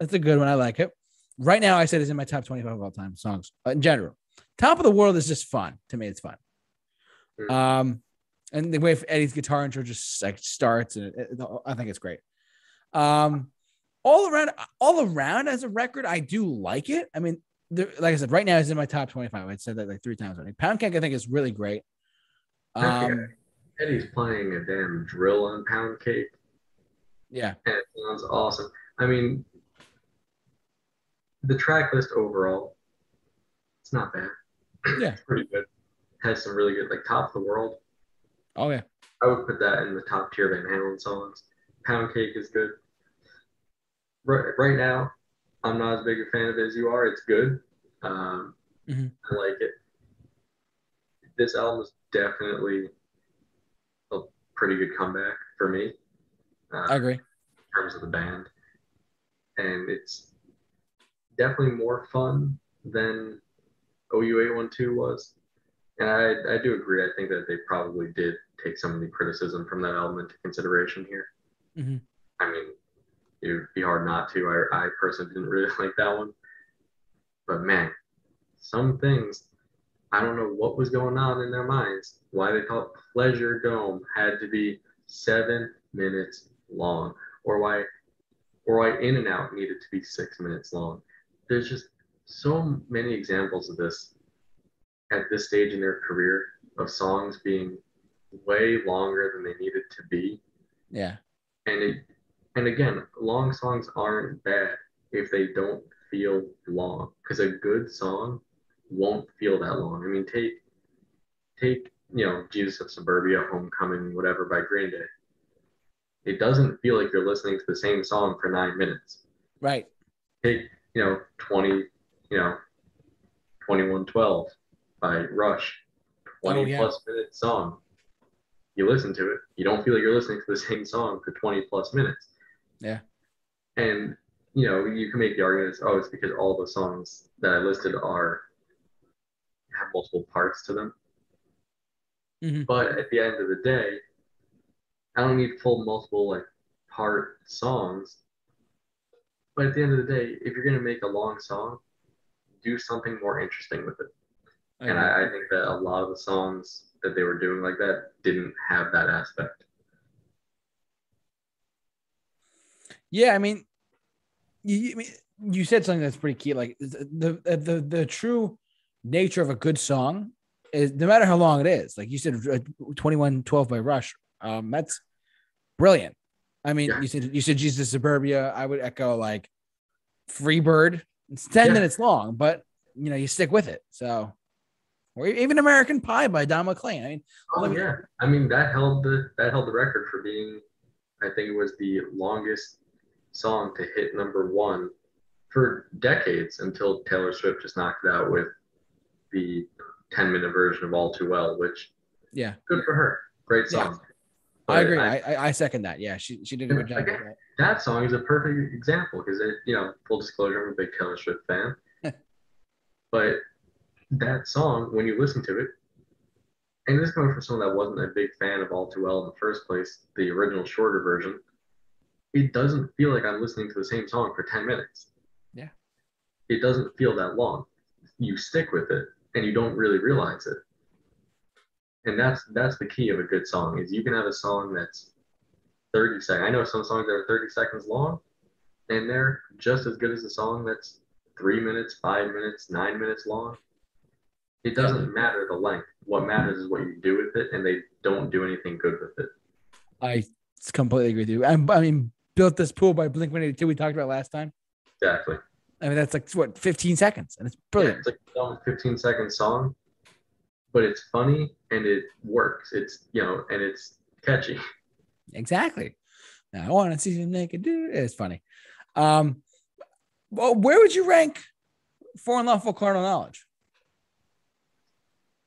it's a good one. I like it. Right now, I said it's in my top twenty-five of all time songs uh, in general. Top of the World is just fun to me. It's fun. Mm. Um, and the way Eddie's guitar intro just like starts, and it, it- I think it's great. Um, all around, all around as a record, I do like it. I mean, there, like I said, right now it's in my top twenty-five. I said that like three times already. Pound Cake, I think, is really great. Um, Eddie's playing a damn drill on pound cake, yeah, and it sounds awesome. I mean, the track list overall, it's not bad. Yeah. it's pretty good. Has some really good, like Top of the World. Oh yeah, I would put that in the top tier of Van Halen songs. Pound Cake is good. Right, right now, I'm not as big a fan of it as you are. It's good. Um, Mhm. I like it. This album is definitely a pretty good comeback for me uh, I agree. in terms of the band. And it's definitely more fun than OU812 was. And I, I do agree. I think that they probably did take some of the criticism from that album into consideration here. Mhm. I mean, it would be hard not to. I, I personally didn't really (laughs) like that one. But man, some things, I don't know what was going on in their minds, why they thought Pleasure Dome had to be seven minutes long, or why or why In and Out needed to be six minutes long. There's just so many examples of this at this stage in their career of songs being way longer than they needed to be. Yeah, And it and again, long songs aren't bad if they don't feel long. Because a good song won't feel that long. I mean, take take you know Jesus of Suburbia, Homecoming, whatever by Green Day. It doesn't feel like you're listening to the same song for nine minutes. right. Take you know twenty, you know, twenty one twelve by Rush, twenty Oh, yeah. plus minute song. You listen to it, you don't feel like you're listening to the (laughs) same song for twenty plus minutes. Yeah. And you know, you can make the argument, oh, it's because all the songs that I listed are have multiple parts to them. Mhm. But at the end of the day, I don't need full multiple like part songs. But at the end of the day, if you're gonna make a long song, do something more interesting with it. And. I, I think that a lot of the songs that they were doing like that didn't have that aspect. Yeah, I mean, you, you- I mean, you said something that's pretty key. Like the, the the true nature of a good song is no matter how long it is. Like you said, uh, twenty one twelve by Rush. Um, that's brilliant. I mean, Yeah. you said you said Jesus Suburbia. I would echo like Freebird. It's ten Yeah. minutes long, but you know you stick with it. So, or even American Pie by Don McLean. I mean, Oh me- yeah, I mean that held the that held the record for being, I think it was the longest song to hit number one for decades until Taylor Swift just knocked it out with the 10 minute version of All Too Well, which yeah, good for her, great Yeah. song. I agree. I, I I second that. Yeah, she she did a good job. Okay. that. that song is a perfect example because it, you know, full disclosure, I'm a big Taylor Swift fan. but (laughs) that song, when you listen to it, and this is coming from someone that wasn't a big fan of All Too Well in the first place, the original shorter version, it doesn't feel like I'm listening to the same song for 10 minutes. Yeah. It doesn't feel that long. You stick with it and you don't really realize it. And that's that's the key of a good song is you can have a song that's 30 seconds. I know some songs that are 30 seconds long, and they're just as good as a song that's three minutes, five minutes, nine minutes long. It doesn't matter the length. What matters is what you do with it, and they don't do anything good with it. I completely agree with you. I, I mean, built this pool by Blink One Eighty Two. We talked about last time. Exactly. I mean, that's like what 15 seconds, and it's Yeah, brilliant. it's like a 15 second song, but it's funny and it works. It's you know, and it's catchy. Exactly. Now, I want to see you naked, dude. It's funny. Um, well, where would you rank for unlawful carnal knowledge?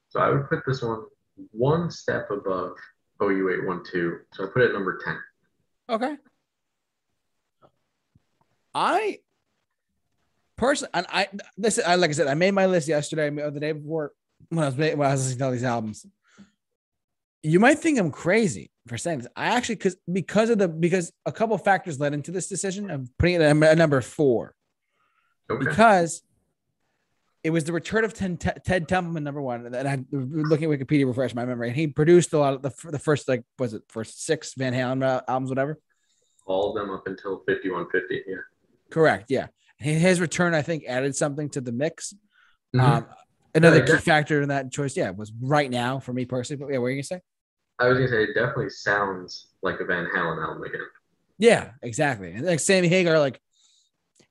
So I would put this one one step above OU812. So I put it at number 10. Okay. I Personally, and I this I like I said, I made my list yesterday or the day before when I was when I was listening to all these albums. You might think I'm crazy for saying this. I actually because because of the because a couple factors led into this decision. I'm putting it at number four Okay. because it was the return of Ted, Ted Templeman, number one. And I'm looking at Wikipedia, refresh my memory, and he produced a lot of the, the first like was it first six Van Halen albums, whatever. All of them up until 5150. Yeah. Correct. Yeah. His return, I think, added something to the mix. Mhm. Um, another Yeah, key exactly. factor in that choice, yeah, was right now for me personally. But yeah, what are you gonna say? I was gonna say it definitely sounds like a Van Halen album again. Yeah, exactly. And like Sammy Hagar, like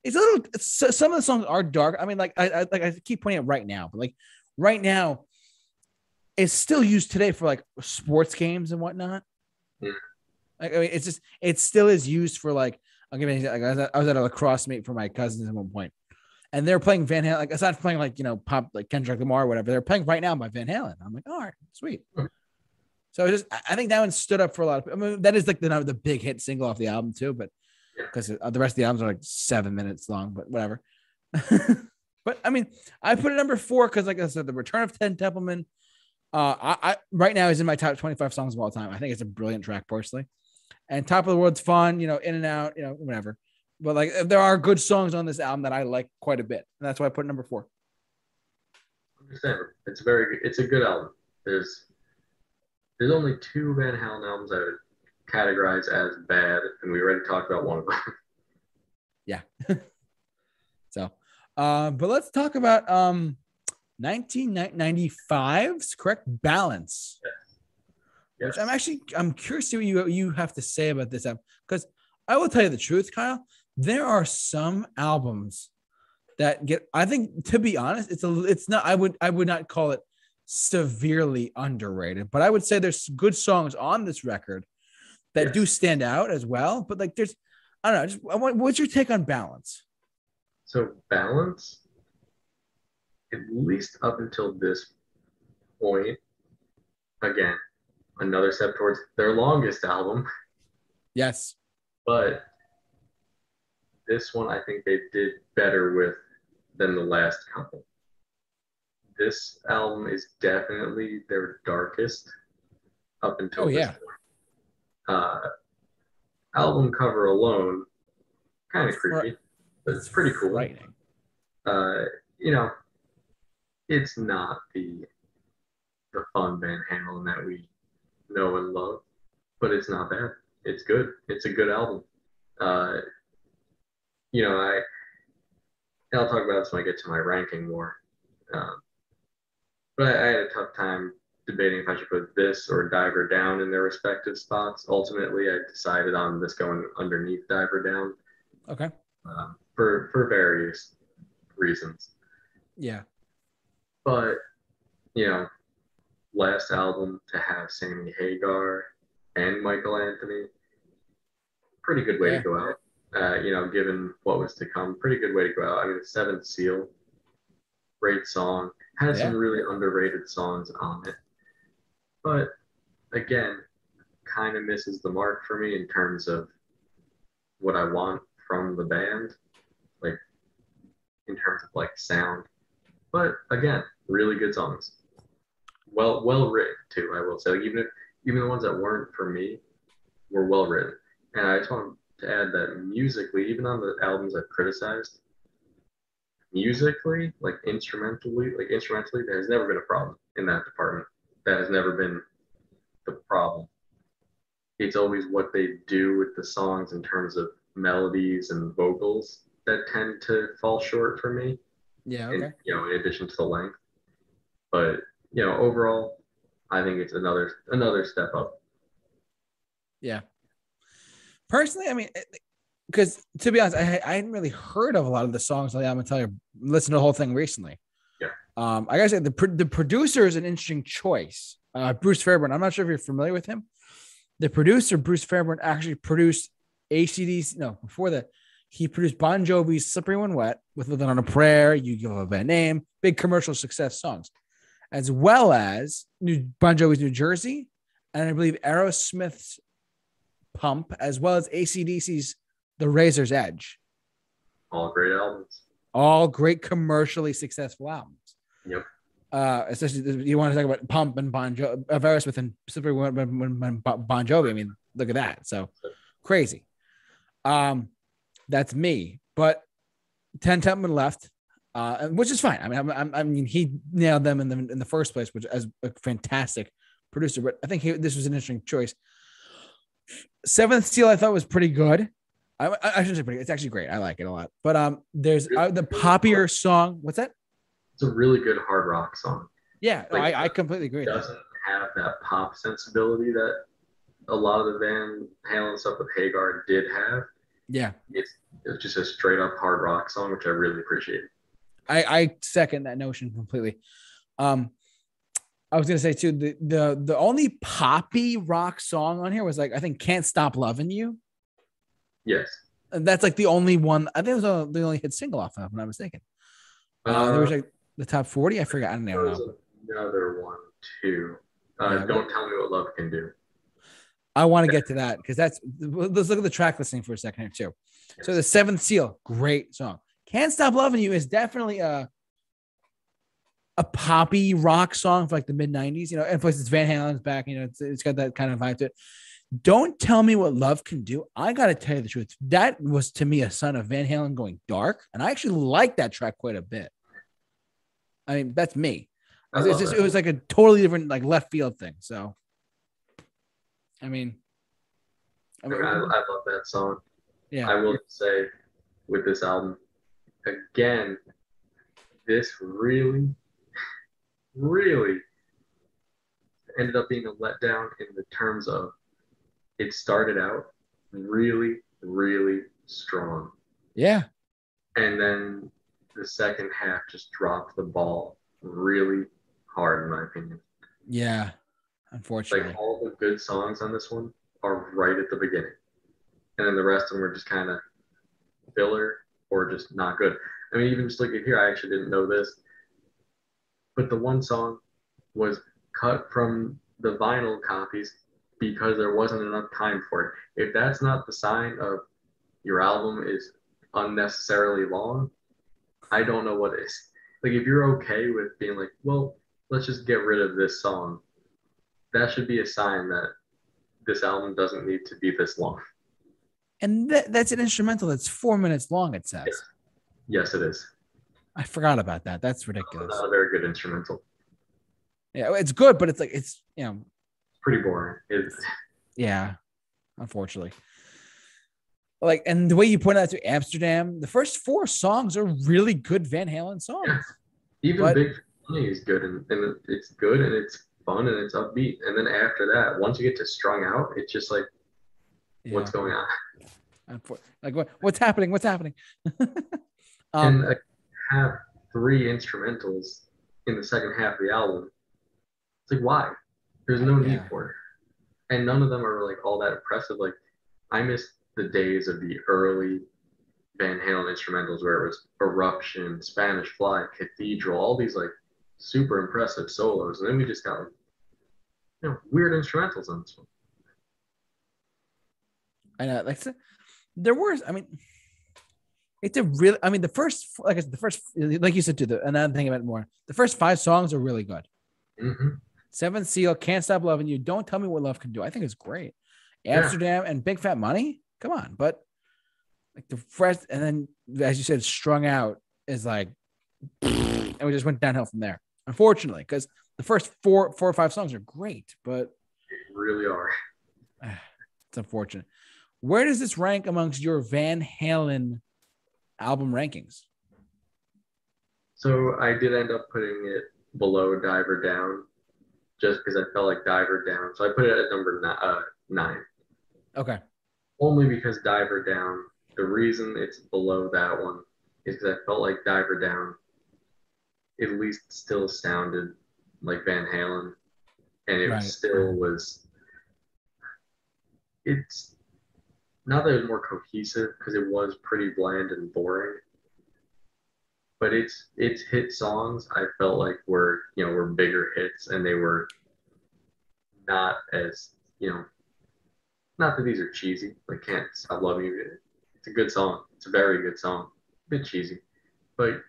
it's a little. It's, some of the songs are dark. I mean, like I, I like I keep pointing out right now, but like right now, it's still used today for like sports games and whatnot. Yeah. Like I mean, it's just it still is used for like I'll give you an example. Like, I, was at, I was at a lacrosse meet for my cousins at one point, and they're playing Van Halen. Like aside from playing like you know pop like Kendrick Lamar or whatever, they're playing right now by Van Halen. I'm like, all right, sweet. Hmm. So it just I- I think that one stood up for a lot of. I mean, that is like the the big hit single off the album too, but. Because the rest of the albums are like seven minutes long, but whatever. (laughs) but I mean, I put it number four because, like I said, the return of Ted Templeman. Uh, I, I right now is in my top 25 songs of all time. I think it's a brilliant track personally. And Top of the World's fun, you know, in and out, you know, whatever. But like there are good songs on this album that I like quite a bit. And that's why I put it number four. Understand? It's very. good. It's a good album. There's there's only two Van Halen albums I would categorize as bad, and we already talked about one of them. (laughs) Yeah. (laughs) so, uh, but let's talk about um 1995's correct balance. Yes. Which I'm actually I'm curious to see what you you have to say about this album because I will tell you the truth, Kyle. There are some albums that get I think to be honest, it's a it's not I would I would not call it severely underrated, but I would say there's good songs on this record that do stand out as well. But like there's I don't know, just I want- what's your take on balance? So balance, at least up until this point, again, another step towards their longest album, Yes. but this one I think they did better with than the last couple. This album is definitely their darkest up until Oh, this yeah. point. Uh, album cover alone, kind of creepy, but it's pretty cool. Frightening. uh, you know, it's not the the fun Van Halen that we know and love, but it's not bad. It's good. It's a good album. Uh, you know, I I'll talk about this when I get to my ranking more. Um, but I, I had a tough time debating if I should put this or Diver Down in their respective spots. Ultimately, I decided on this going underneath Diver Down Okay. um, for for various reasons. Yeah. But you know, last album to have Sammy Hagar and Michael Anthony, pretty good way Yeah. to go out. Uh, you know, given what was to come, pretty good way to go out. I mean, Seventh Seal, great song, has some really underrated songs on it, but again, kind of misses the mark for me in terms of what I want from the band, like in terms of like sound. But again, really good songs. Well, well written too. I will say, like, even if even the ones that weren't for me were well written. And I just want to add that musically, even on the albums I've criticized, musically, like instrumentally, like instrumentally, there has never been a problem in that department. That has never been the problem. It's always what they do with the songs in terms of melodies and vocals that tend to fall short for me Yeah. Okay. you know, in addition to the length. But you know, overall, I think it's another another step up. Yeah. Personally, I mean, because to be honest, I, I hadn't really heard of a lot of the songs on the album until I listened to the whole thing recently. Um, I gotta say the pro- the producer is an interesting choice. Uh, Bruce Fairbairn. I'm not sure if you're familiar with him. The producer Bruce Fairbairn actually produced ACDC. No, before that, he produced Bon Jovi's "Slippery When Wet" with "Living on a Prayer," "You Give a Bad Name," big commercial success songs, as well as New Bon Jovi's "New Jersey," and I believe Aerosmith's Pump, as well as ACDC's The Razor's Edge. All great albums. All great commercially successful albums. Yep. Uh, especially you want to talk about Pump and Bon Jovi, uh, Aerosmith, and specifically when, when, when Bon Jovi. I mean, look at that. So crazy. Um, that's me. But Ted Templeman left, uh, which is fine. I mean, I, I mean, he nailed them in the in the first place, which as a fantastic producer. But I think he, this was an interesting choice. Seventh Seal, I thought was pretty good. I, I shouldn't say pretty. It's actually great. I like it a lot. But um, there's uh, the poppier song. What's that? It's a really good hard rock song. Yeah, like, I, I completely agree. It doesn't have that pop sensibility that a lot of the Van Halen stuff with Hagar did have. Yeah, it's it's just a straight up hard rock song, which I really appreciate. I I second that notion completely. Um, I was gonna say too the the the only poppy rock song on here was like I think "Can't Stop Loving You." Yes, and that's like the only one. I think it was the only hit single off of, if I'm not mistaken. Uh, uh, there was like the top forty. I forgot. I don't know. Another one too. Uh, yeah, don't tell me what love can do. I want to get to that because that's let's look at the track listing for a second here too. Yes. So the seventh seal, great song. Can't stop loving you is definitely a a poppy rock song for like the mid 90s, you know, and plus it's Van Halen's back, you know, it's, it's got that kind of vibe to it. Don't tell me what love can do. I got to tell you the truth. That was to me a son of Van Halen going dark. And I actually like that track quite a bit. I mean, that's me. Just, it was like a totally different, like left field thing. So, I mean, I, mean, I, I love that song. Yeah. I will say with this album, again, this really really ended up being a letdown in the terms of it started out really, really strong. Yeah. And then the second half just dropped the ball really hard, in my opinion. Yeah, unfortunately. Like all the good songs on this one are right at the beginning. And then the rest of them are just kind of filler or just not good. I mean, even just looking here, I actually didn't know this but the one song was cut from the vinyl copies because there wasn't enough time for it. If that's not the sign of your album is unnecessarily long, I don't know what is. Like if you're okay with being like, well, let's just get rid of this song, that should be a sign that this album doesn't need to be this long. And th- that's an instrumental that's four minutes long, it says. Yes, yes it is. I forgot about that. That's ridiculous. Not a very good instrumental. Yeah, it's good, but it's like it's you know pretty boring. It's yeah, unfortunately. Like and the way you point out to Amsterdam, the first four songs are really good Van Halen songs. Yeah. Even but, Big Money is good and, and it's good and it's fun and it's upbeat. And then after that, once you get to strung out, it's just like yeah. what's going on? Like what, what's happening? What's happening? (laughs) um, and uh, have three instrumentals in the second half of the album. It's like why? There's no need for it. And none of them are like all that impressive. Like I miss the days of the early Van Halen instrumentals where it was Eruption, Spanish Fly, Cathedral, all these like super impressive solos. And then we just got like, you know, weird instrumentals on this one. I know, like there were. I mean, it's a really, I mean, the first, like I said, the first, like you said, to the another thing about more, the first five songs are really good. Mm-hmm. Seventh Seal, Can't Stop Loving You, Don't Tell Me What Love Can Do. I think it's great. Amsterdam yeah. and Big Fat Money, come on. But like the fresh, and then as you said, Strung Out is like, and we just went downhill from there, unfortunately, because the first four, four or five songs are great, but they really are. (sighs) It's unfortunate. Where does this rank amongst your Van Halen album rankings? So I did end up putting it below Diver Down just because I felt like Diver Down. So I put it at number uh, nine. Okay. Only because Diver Down, the reason it's below that one is because I felt like Diver Down at least still sounded like Van Halen. And it right. still was, it's not that it was more cohesive because it was pretty bland and boring but it's its hit songs I felt like were you know were bigger hits and they were not as you know not that these are cheesy like can't stop loving you it's a good song it's a very good song a bit cheesy but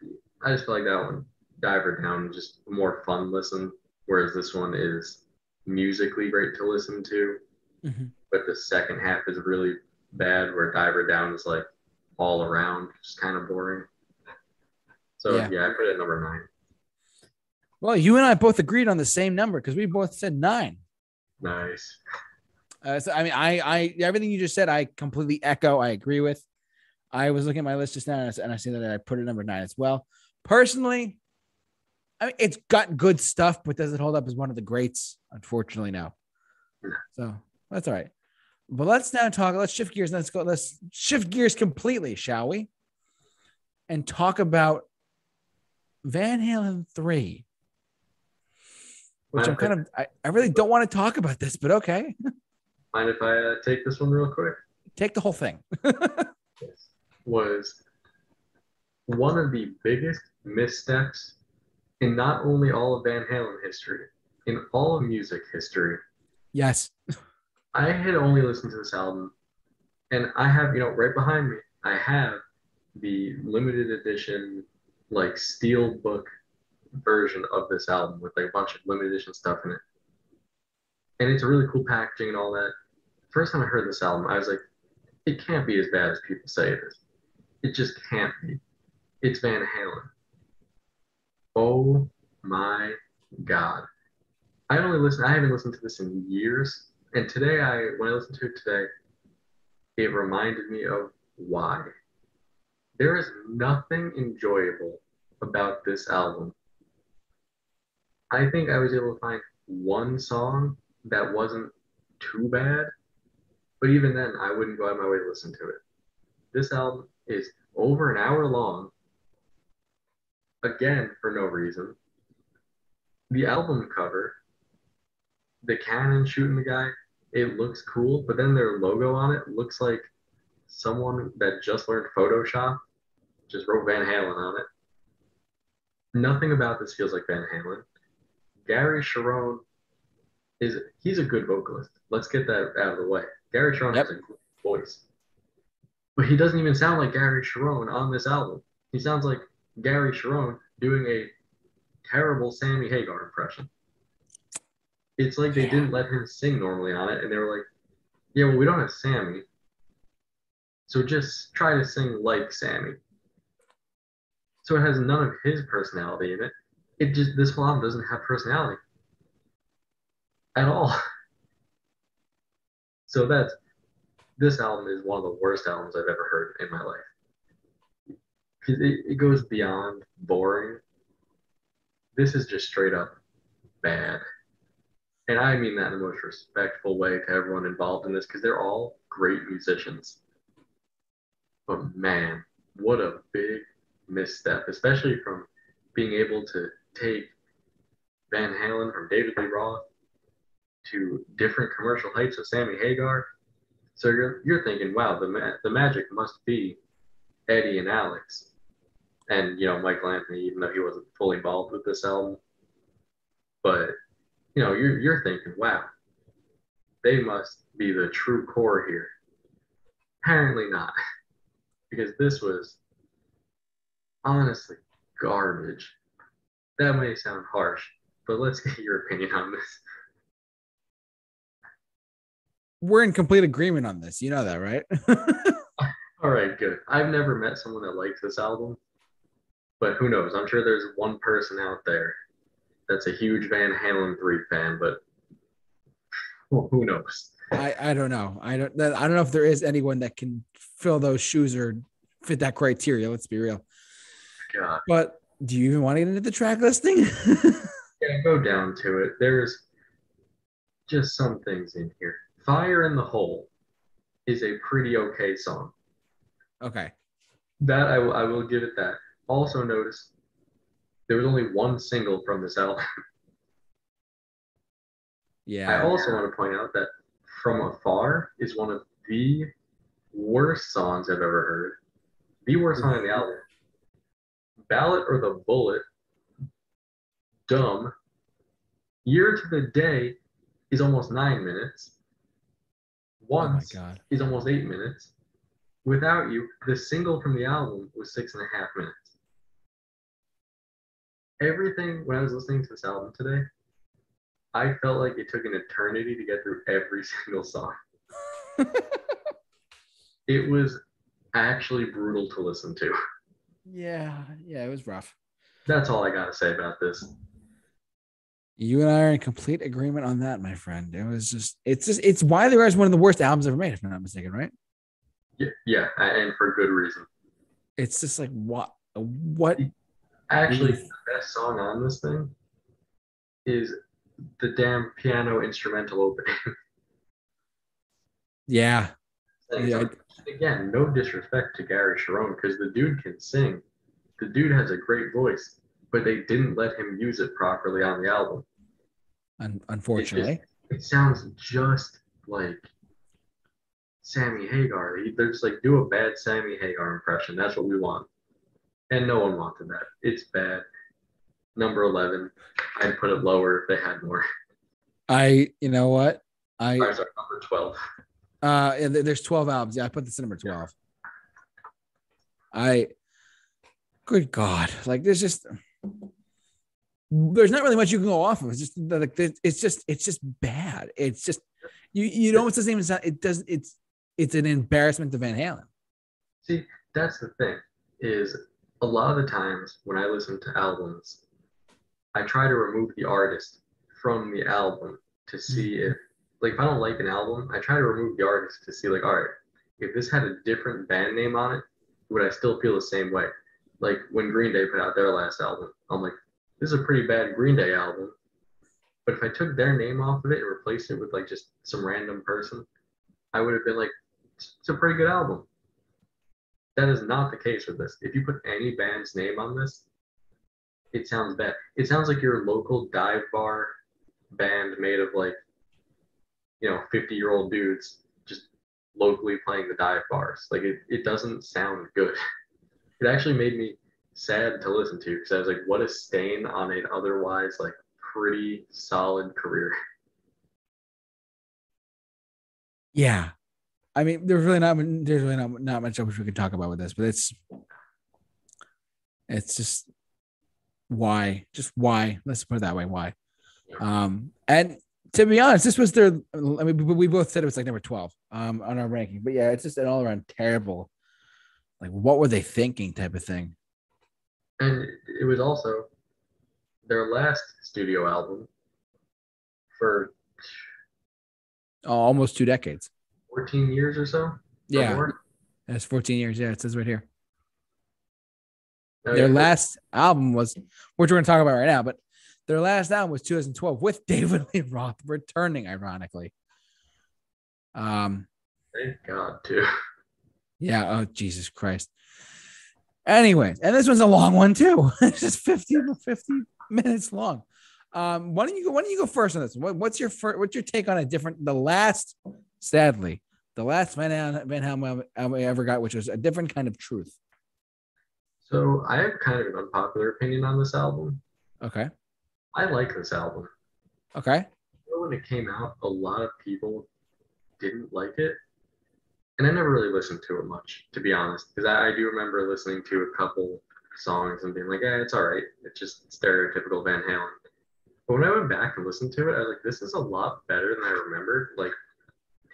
I just feel like that one, Diver Down, just more fun listen, whereas this one is musically great to listen to. Mhm. But the second half is really bad, where Diver Down is like all around, just kind of boring. So Yeah. yeah, I put it at number nine. Well, you and I both agreed on the same number because we both said nine. Nice. Uh, so I mean, I, I, everything you just said, I completely echo. I agree with. I was looking at my list just now, and I, and I see that I put it number nine as well. Personally, I mean, it's got good stuff, but does it hold up as one of the greats? Unfortunately, no. No. So that's all right. But let's now talk. Let's shift gears. Let's go. Let's shift gears completely, shall we? And talk about Van Halen three. Which I'm kind of, I, I really don't want to talk about this, but okay. (laughs) Mind if I uh, take this one real quick? Take the whole thing. (laughs) was one of the biggest missteps in not only all of Van Halen history, in all of music history. Yes. I had only listened to this album, and I have, you know, right behind me, I have the limited edition, like steel book version of this album with like a bunch of limited edition stuff in it. And it's a really cool packaging and all that. First time I heard this album, I was like, it can't be as bad as people say it is. It just can't be. It's Van Halen. Oh my God. I only listen, I haven't listened to this in years. And today, I when I listened to it today, it reminded me of why. There is nothing enjoyable about this album. I think I was able to find one song that wasn't too bad, but even then, I wouldn't go out of my way to listen to it. This album is over an hour long, again, for no reason. The album cover, the cannon shooting the guy, it looks cool, but then their logo on it looks like someone that just learned Photoshop just wrote Van Halen on it. Nothing about this feels like Van Halen. Gary Cherone is he's a good vocalist. Let's get that out of the way. Gary Cherone Yep. has a good voice. But he doesn't even sound like Gary Cherone on this album. He sounds like Gary Cherone doing a terrible Sammy Hagar impression. It's like they Yeah. didn't let him sing normally on it, and they were like, "Yeah, well, we don't have Sammy, so just try to sing like Sammy." So it has none of his personality in it. It just this whole album doesn't have personality at all. So that's this album is one of the worst albums I've ever heard in my life. 'Cause It, it goes beyond boring. This is just straight up bad. And I mean that in the most respectful way to everyone involved in this because they're all great musicians. But man, what a big misstep, especially from being able to take Van Halen from David Lee Roth to different commercial heights of Sammy Hagar. So you're, you're thinking, wow, the, ma- the magic must be Eddie and Alex. And, you know, Michael Anthony, even though he wasn't fully involved with this album. But, you know, you're, you're thinking, wow, they must be the true core here. Apparently not. (laughs) Because this was honestly garbage. That may sound harsh, but let's get your opinion on this. We're in complete agreement on this. You know that, right? (laughs) All right, good. I've never met someone that likes this album, but who knows? I'm sure there's one person out there that's a huge Van Halen 3 fan, but well, who knows? I, I don't know. I don't I don't know if there is anyone that can fill those shoes or fit that criteria. Let's be real. God. But do you even want to get into the track listing? (laughs) Yeah, go down to it. There's just some things in here. Fire in the Hole is a pretty okay song. okay. That I will, I will give it that. Also, notice there was only one single from this album. Yeah. I also want to point out that From Afar is one of the worst songs I've ever heard. The worst song on the album. Ballot or the Bullet, Dumb, Year to the Day is almost nine minutes. Oh my Once god. is almost eight minutes. Without You, the single from the album was six and a half minutes. everything when I was listening to this album today, I felt like it took an eternity to get through every (laughs) single song. (laughs) it was actually brutal to listen to. Yeah, yeah, it was rough. That's all I gotta say about this. You and I are in complete agreement on that, my friend. It was just, it's just, it's why there is one of the worst albums ever made, if I'm not mistaken, right? Yeah, yeah, and for good reason. It's just like what, what? Actually, the best song on this thing is the damn piano instrumental opening. (laughs) yeah. yeah. Again, no disrespect to Gary Cherone because the dude can sing. The dude has a great voice, but they didn't let him use it properly on the album. Un- unfortunately, it, just, it, sounds just like Sammy Hagar. They're just like do a bad Sammy Hagar impression. That's what we want, and no one wanted that. It's bad. Number eleven. I'd put it lower if they had more. I, you know what, I. Sorry, sorry, number twelve. Uh, yeah, there's twelve albums. Yeah, I put this at number twelve. I. Good God! Like there's just there's not really much you can go off of. It's just like it's just it's just bad. It's just you you know it's the same as it does it's it's an embarrassment to Van Halen. See, that's the thing is a lot of the times when I listen to albums, I try to remove the artist from the album to see mm-hmm. if like if I don't like an album, I try to remove the artist to see like all right, if this had a different band name on it, would I still feel the same way? Like when Green Day put out their last album, I'm like, this is a pretty bad Green Day album. But if I took their name off of it and replaced it with like just some random person, I would have been like, it's a pretty good album. That is not the case with this. If you put any band's name on this, it sounds bad. It sounds like your local dive bar band made of like, you know, 50 year old dudes just locally playing the dive bars. Like it, it doesn't sound good. (laughs) It actually made me sad to listen to because I was like, what a stain on an otherwise like pretty solid career. (laughs) Yeah. I mean, there's really not there's really not, not much else we can talk about with this, but it's it's just why, just why. Let's put it that way. Why? Um, and to be honest, this was their. I mean, we both said it was like number twelve um on our ranking, but yeah, it's just an all around terrible. Like, what were they thinking? Type of thing. And it was also their last studio album for oh, almost two decades. 14 years or so? Yeah. That's 14 years. Yeah, it says right here. Oh, their yeah. last album was, which we're going to talk about right now, but their last album was 2012 with (laughs) David Lee Roth returning, ironically. Um, Thank God, too. (laughs) Yeah. Oh, Jesus Christ. Anyways, and this one's a long one too. (laughs) it's just 50, 50 minutes long. Um, why don't you go? Why don't you go first on this? What, what's your first, what's your take on a different? The last, sadly, the last Van Van album I ever got, which was a different kind of truth. So I have kind of an unpopular opinion on this album. Okay. I like this album. Okay. When it came out, a lot of people didn't like it, and I never really listened to it much, to be honest, because I, I, do remember listening to a couple songs and being like, yeah, it's all right. It's just stereotypical Van Halen. But when I went back and listened to it, I was like, this is a lot better than I remembered. Like,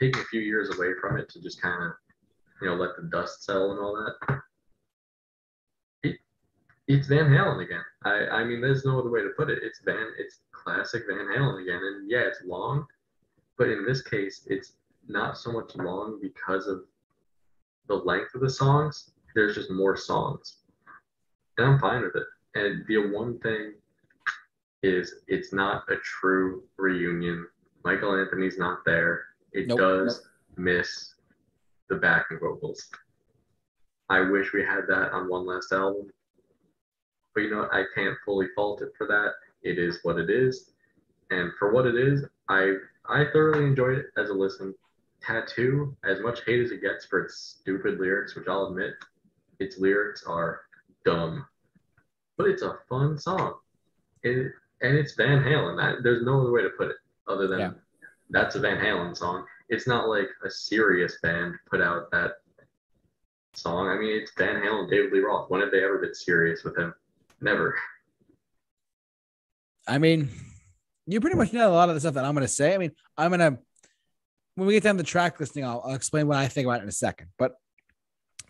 taking a few years away from it to just kind of, you know, let the dust settle and all that. It, it's Van Halen again. I, I mean, there's no other way to put it. It's Van, it's classic Van Halen again. And yeah, it's long, but in this case, it's not so much long because of the length of the songs. There's just more songs. And I'm fine with it. And the one thing is it's not a true reunion. Michael Anthony's not there. It nope. does miss the backing vocals. I wish we had that on one last album. But you know what? I can't fully fault it for that. It is what it is. And for what it is, I I thoroughly enjoyed it as a listen. Tattoo, as much hate as it gets for its stupid lyrics, which I'll admit, its lyrics are dumb. But it's a fun song. It, and it's Van Halen. That, there's no other way to put it other than yeah. that's a Van Halen song. It's not like a serious band put out that song. I mean, it's Van Halen, David Lee Roth. When have they ever been serious with him? Never. I mean, you pretty much know a lot of the stuff that I'm going to say. I mean, I'm going to, when we get down the track listing, I'll, I'll explain what I think about it in a second. But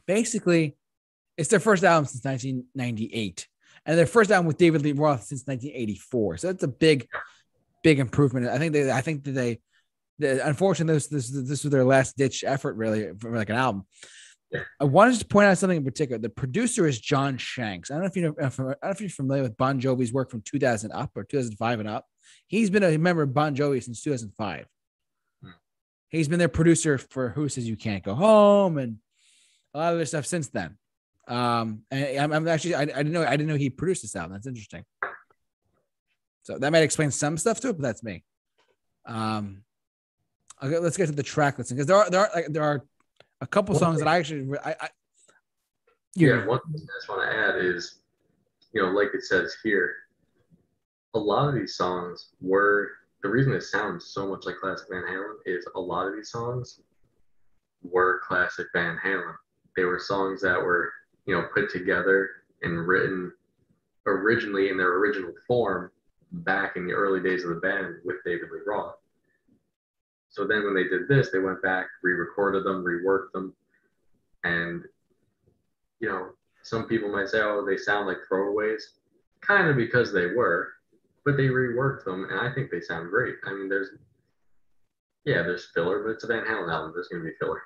basically, it's their first album since 1998 and their first album with David Lee Roth since 1984. So that's a big, big improvement. I think they, I think that they, they unfortunately, this, this, this was their last ditch effort, really, for like an album. I wanted to point out something in particular. The producer is John Shanks. I don't know if you know. I don't know if you're familiar with Bon Jovi's work from 2000 up or 2005 and up. He's been a member of Bon Jovi since 2005. He's been their producer for Who Says You Can't Go Home and a lot of other stuff since then. Um, and I'm, I'm actually I, I, didn't know I didn't know he produced this album. That's interesting. So that might explain some stuff to it, but that's me. Um, okay, let's get to the track listing because there are there are like there are a couple one songs thing, that I actually I, I yeah. One thing I just want to add is, you know, like it says here, a lot of these songs were the reason it sounds so much like classic Van Halen is a lot of these songs were classic Van Halen. They were songs that were, you know, put together and written originally in their original form back in the early days of the band with David Lee Roth. So then when they did this, they went back, re-recorded them, reworked them, and you know, some people might say, "Oh, they sound like throwaways," kind of because they were, but they reworked them, and I think they sound great. I mean, there's, yeah, there's filler, but it's a Van Halen album. There's going to be filler.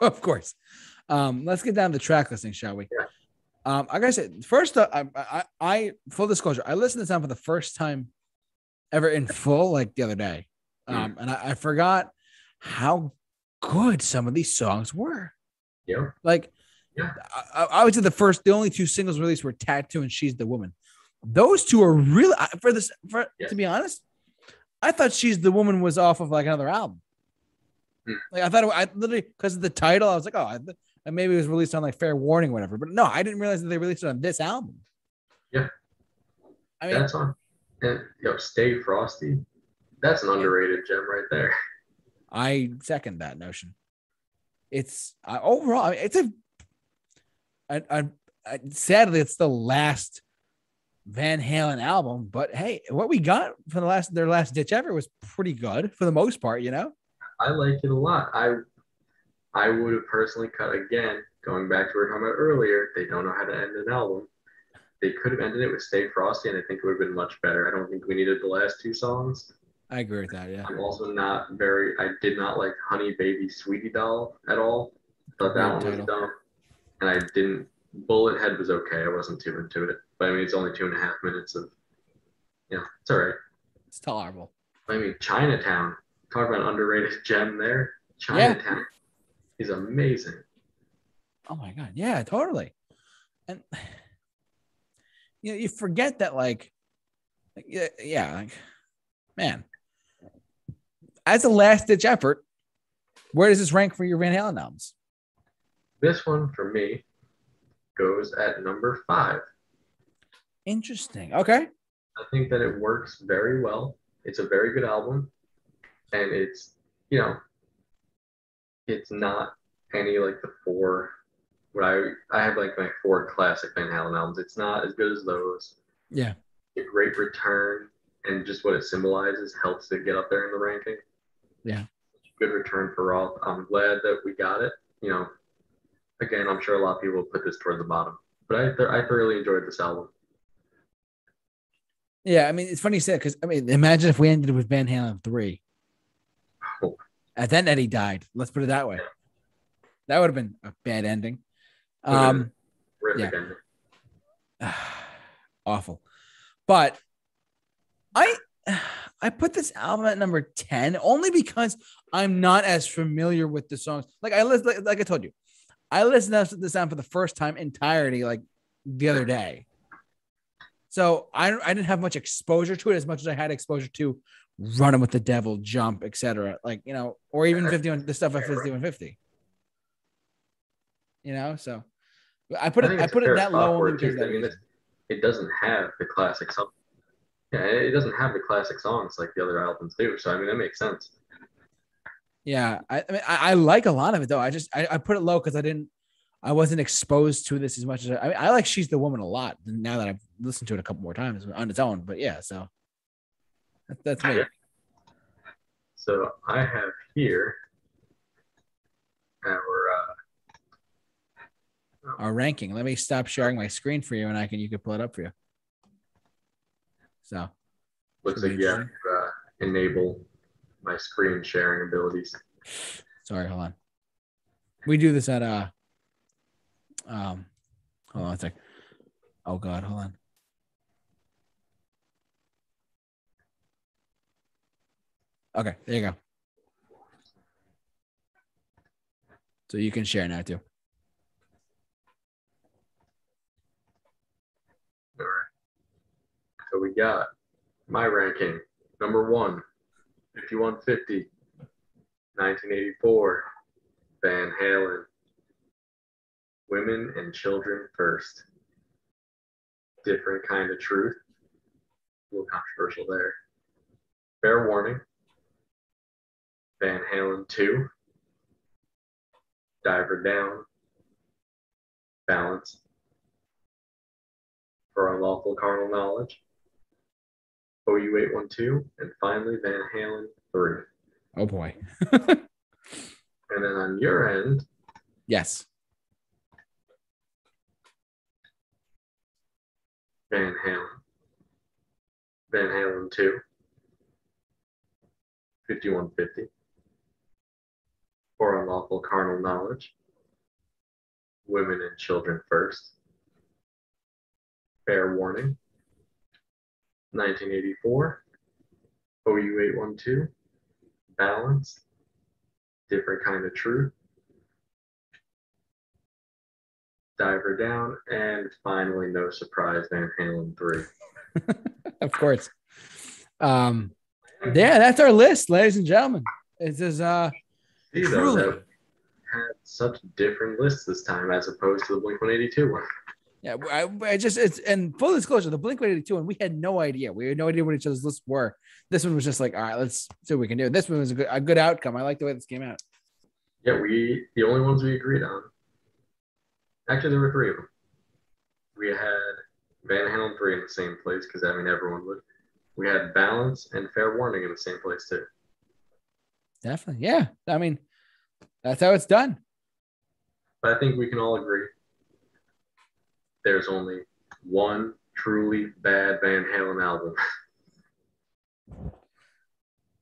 (laughs) (laughs) of course. Um, let's get down to the track listing, shall we? Yeah. Um, like I said, first, uh, I, I, I, full disclosure, I listened to this song for the first time ever in full, like the other day, hmm. um, and I, I forgot how good some of these songs were. Yeah. Like, yeah. I, I would say the first, the only two singles released were "Tattoo" and "She's the Woman." Those two are really for this. For yes. to be honest, I thought "She's the Woman" was off of like another album. Hmm. Like I thought, it, I literally because of the title, I was like, oh, I, and maybe it was released on like Fair Warning or whatever. But no, I didn't realize that they released it on this album. Yeah, I mean, that's on. And yo, Stay Frosty, that's an underrated gem right there. I second that notion. It's uh, overall, I mean, it's a. I, I, I, sadly, it's the last Van Halen album, but hey, what we got for the last their last ditch ever was pretty good for the most part, you know. I like it a lot. I I would have personally cut again, going back to what we were talking about earlier. They don't know how to end an album. They could have ended it with Stay Frosty, and I think it would have been much better. I don't think we needed the last two songs. I agree with that. Yeah. I'm also not very. I did not like Honey Baby Sweetie Doll at all. Thought that one was dumb, and I didn't. Bullet Head was okay. I wasn't too into it. But I mean, it's only two and a half minutes of, yeah, it's all right. It's tolerable. I mean, Chinatown. Talk about an underrated gem there. Chinatown yeah. is amazing. Oh my god, yeah, totally. And (sighs) you know, you forget that, like, yeah, yeah, like, man. As a last ditch effort, where does this rank for your Van Halen albums? This one for me goes at number five. Interesting. Okay. I think that it works very well. It's a very good album. And it's, you know, it's not any like the four what I I have like my four classic Van Halen albums. It's not as good as those. Yeah. A great return and just what it symbolizes helps it get up there in the ranking. Yeah. Good return for Roth. I'm glad that we got it. You know, again, I'm sure a lot of people put this toward the bottom, but I th- I thoroughly enjoyed this album. Yeah, I mean, it's funny you said because I mean, imagine if we ended with Van Halen three. (sighs) Oh. And then Eddie died. Let's put it that way. That would have been a bad ending. Um, yeah. Ending. (sighs) Awful. But I (sighs) I put this album at number 10 only because I'm not as familiar with the songs. Like I like, like I told you, I listened to this album for the first time entirety like the other day. So I, I didn't have much exposure to it as much as I had exposure to running with the devil, jump, etc. Like, you know, or even 51 the stuff at 5150. You know, so I put it I, put it that low only because that it doesn't have the classic song. Yeah, it doesn't have the classic songs like the other albums do. So I mean that makes sense. Yeah, I, I mean I, I like a lot of it though. I just I, I put it low because I didn't I wasn't exposed to this as much as I, I, mean, I like She's the Woman a lot now that I've listened to it a couple more times on its own. But yeah, so that, that's me. So I have here our uh, our ranking. Let me stop sharing my screen for you, and I can you can pull it up for you. So looks like you have uh, enable my screen sharing abilities. Sorry, hold on. We do this at uh um hold on a sec. Oh god, hold on. Okay, there you go. So you can share now too. All right. So we got my ranking number one, 5150, 1984, Van Halen, Women and Children First. Different kind of truth. A little controversial there. Fair warning. Van Halen 2. Diver Down. Balance. For Unlawful Carnal Knowledge. OU 812. And finally, Van Halen 3. Oh boy. (laughs) and then on your end. Yes. Van Halen. Van Halen 2. 5150. For unlawful carnal knowledge. Women and children first. Fair warning. 1984. OU 812. Balance. Different kind of truth. Diver Down, and finally, no surprise, Van Halen 3. (laughs) of course. Um, yeah, that's our list, ladies and gentlemen. It is uh, See, though, that had such different lists this time as opposed to the Blink 182 one. Yeah, I, I, just it's and full disclosure, the Blink 182 one, we had no idea. We had no idea what each other's lists were. This one was just like, all right, let's see what we can do. This one was a good, a good outcome. I like the way this came out. Yeah, we the only ones we agreed on Actually, there were three of them. We had Van Halen 3 in the same place because I mean, everyone would. We had Balance and Fair Warning in the same place too. Definitely. Yeah. I mean, that's how it's done. But I think we can all agree there's only one truly bad Van Halen album. (laughs)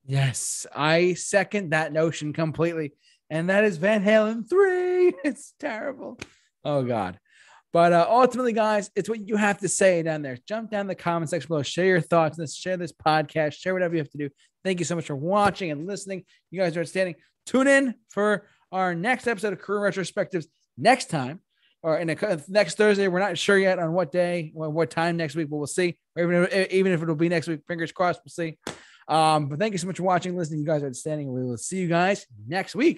yes, I second that notion completely. And that is Van Halen 3. (laughs) It's terrible. Oh God. But uh, ultimately, guys, it's what you have to say down there. Jump down the comment section below, share your thoughts this, share this podcast, share whatever you have to do. Thank you so much for watching and listening. You guys are outstanding. Tune in for our next episode of Career Retrospectives next time or in a, next Thursday. We're not sure yet on what day, what time next week, but we'll see. Or even if, even if it'll be next week, fingers crossed, we'll see. Um, but thank you so much for watching, listening. You guys are outstanding. We will see you guys next week.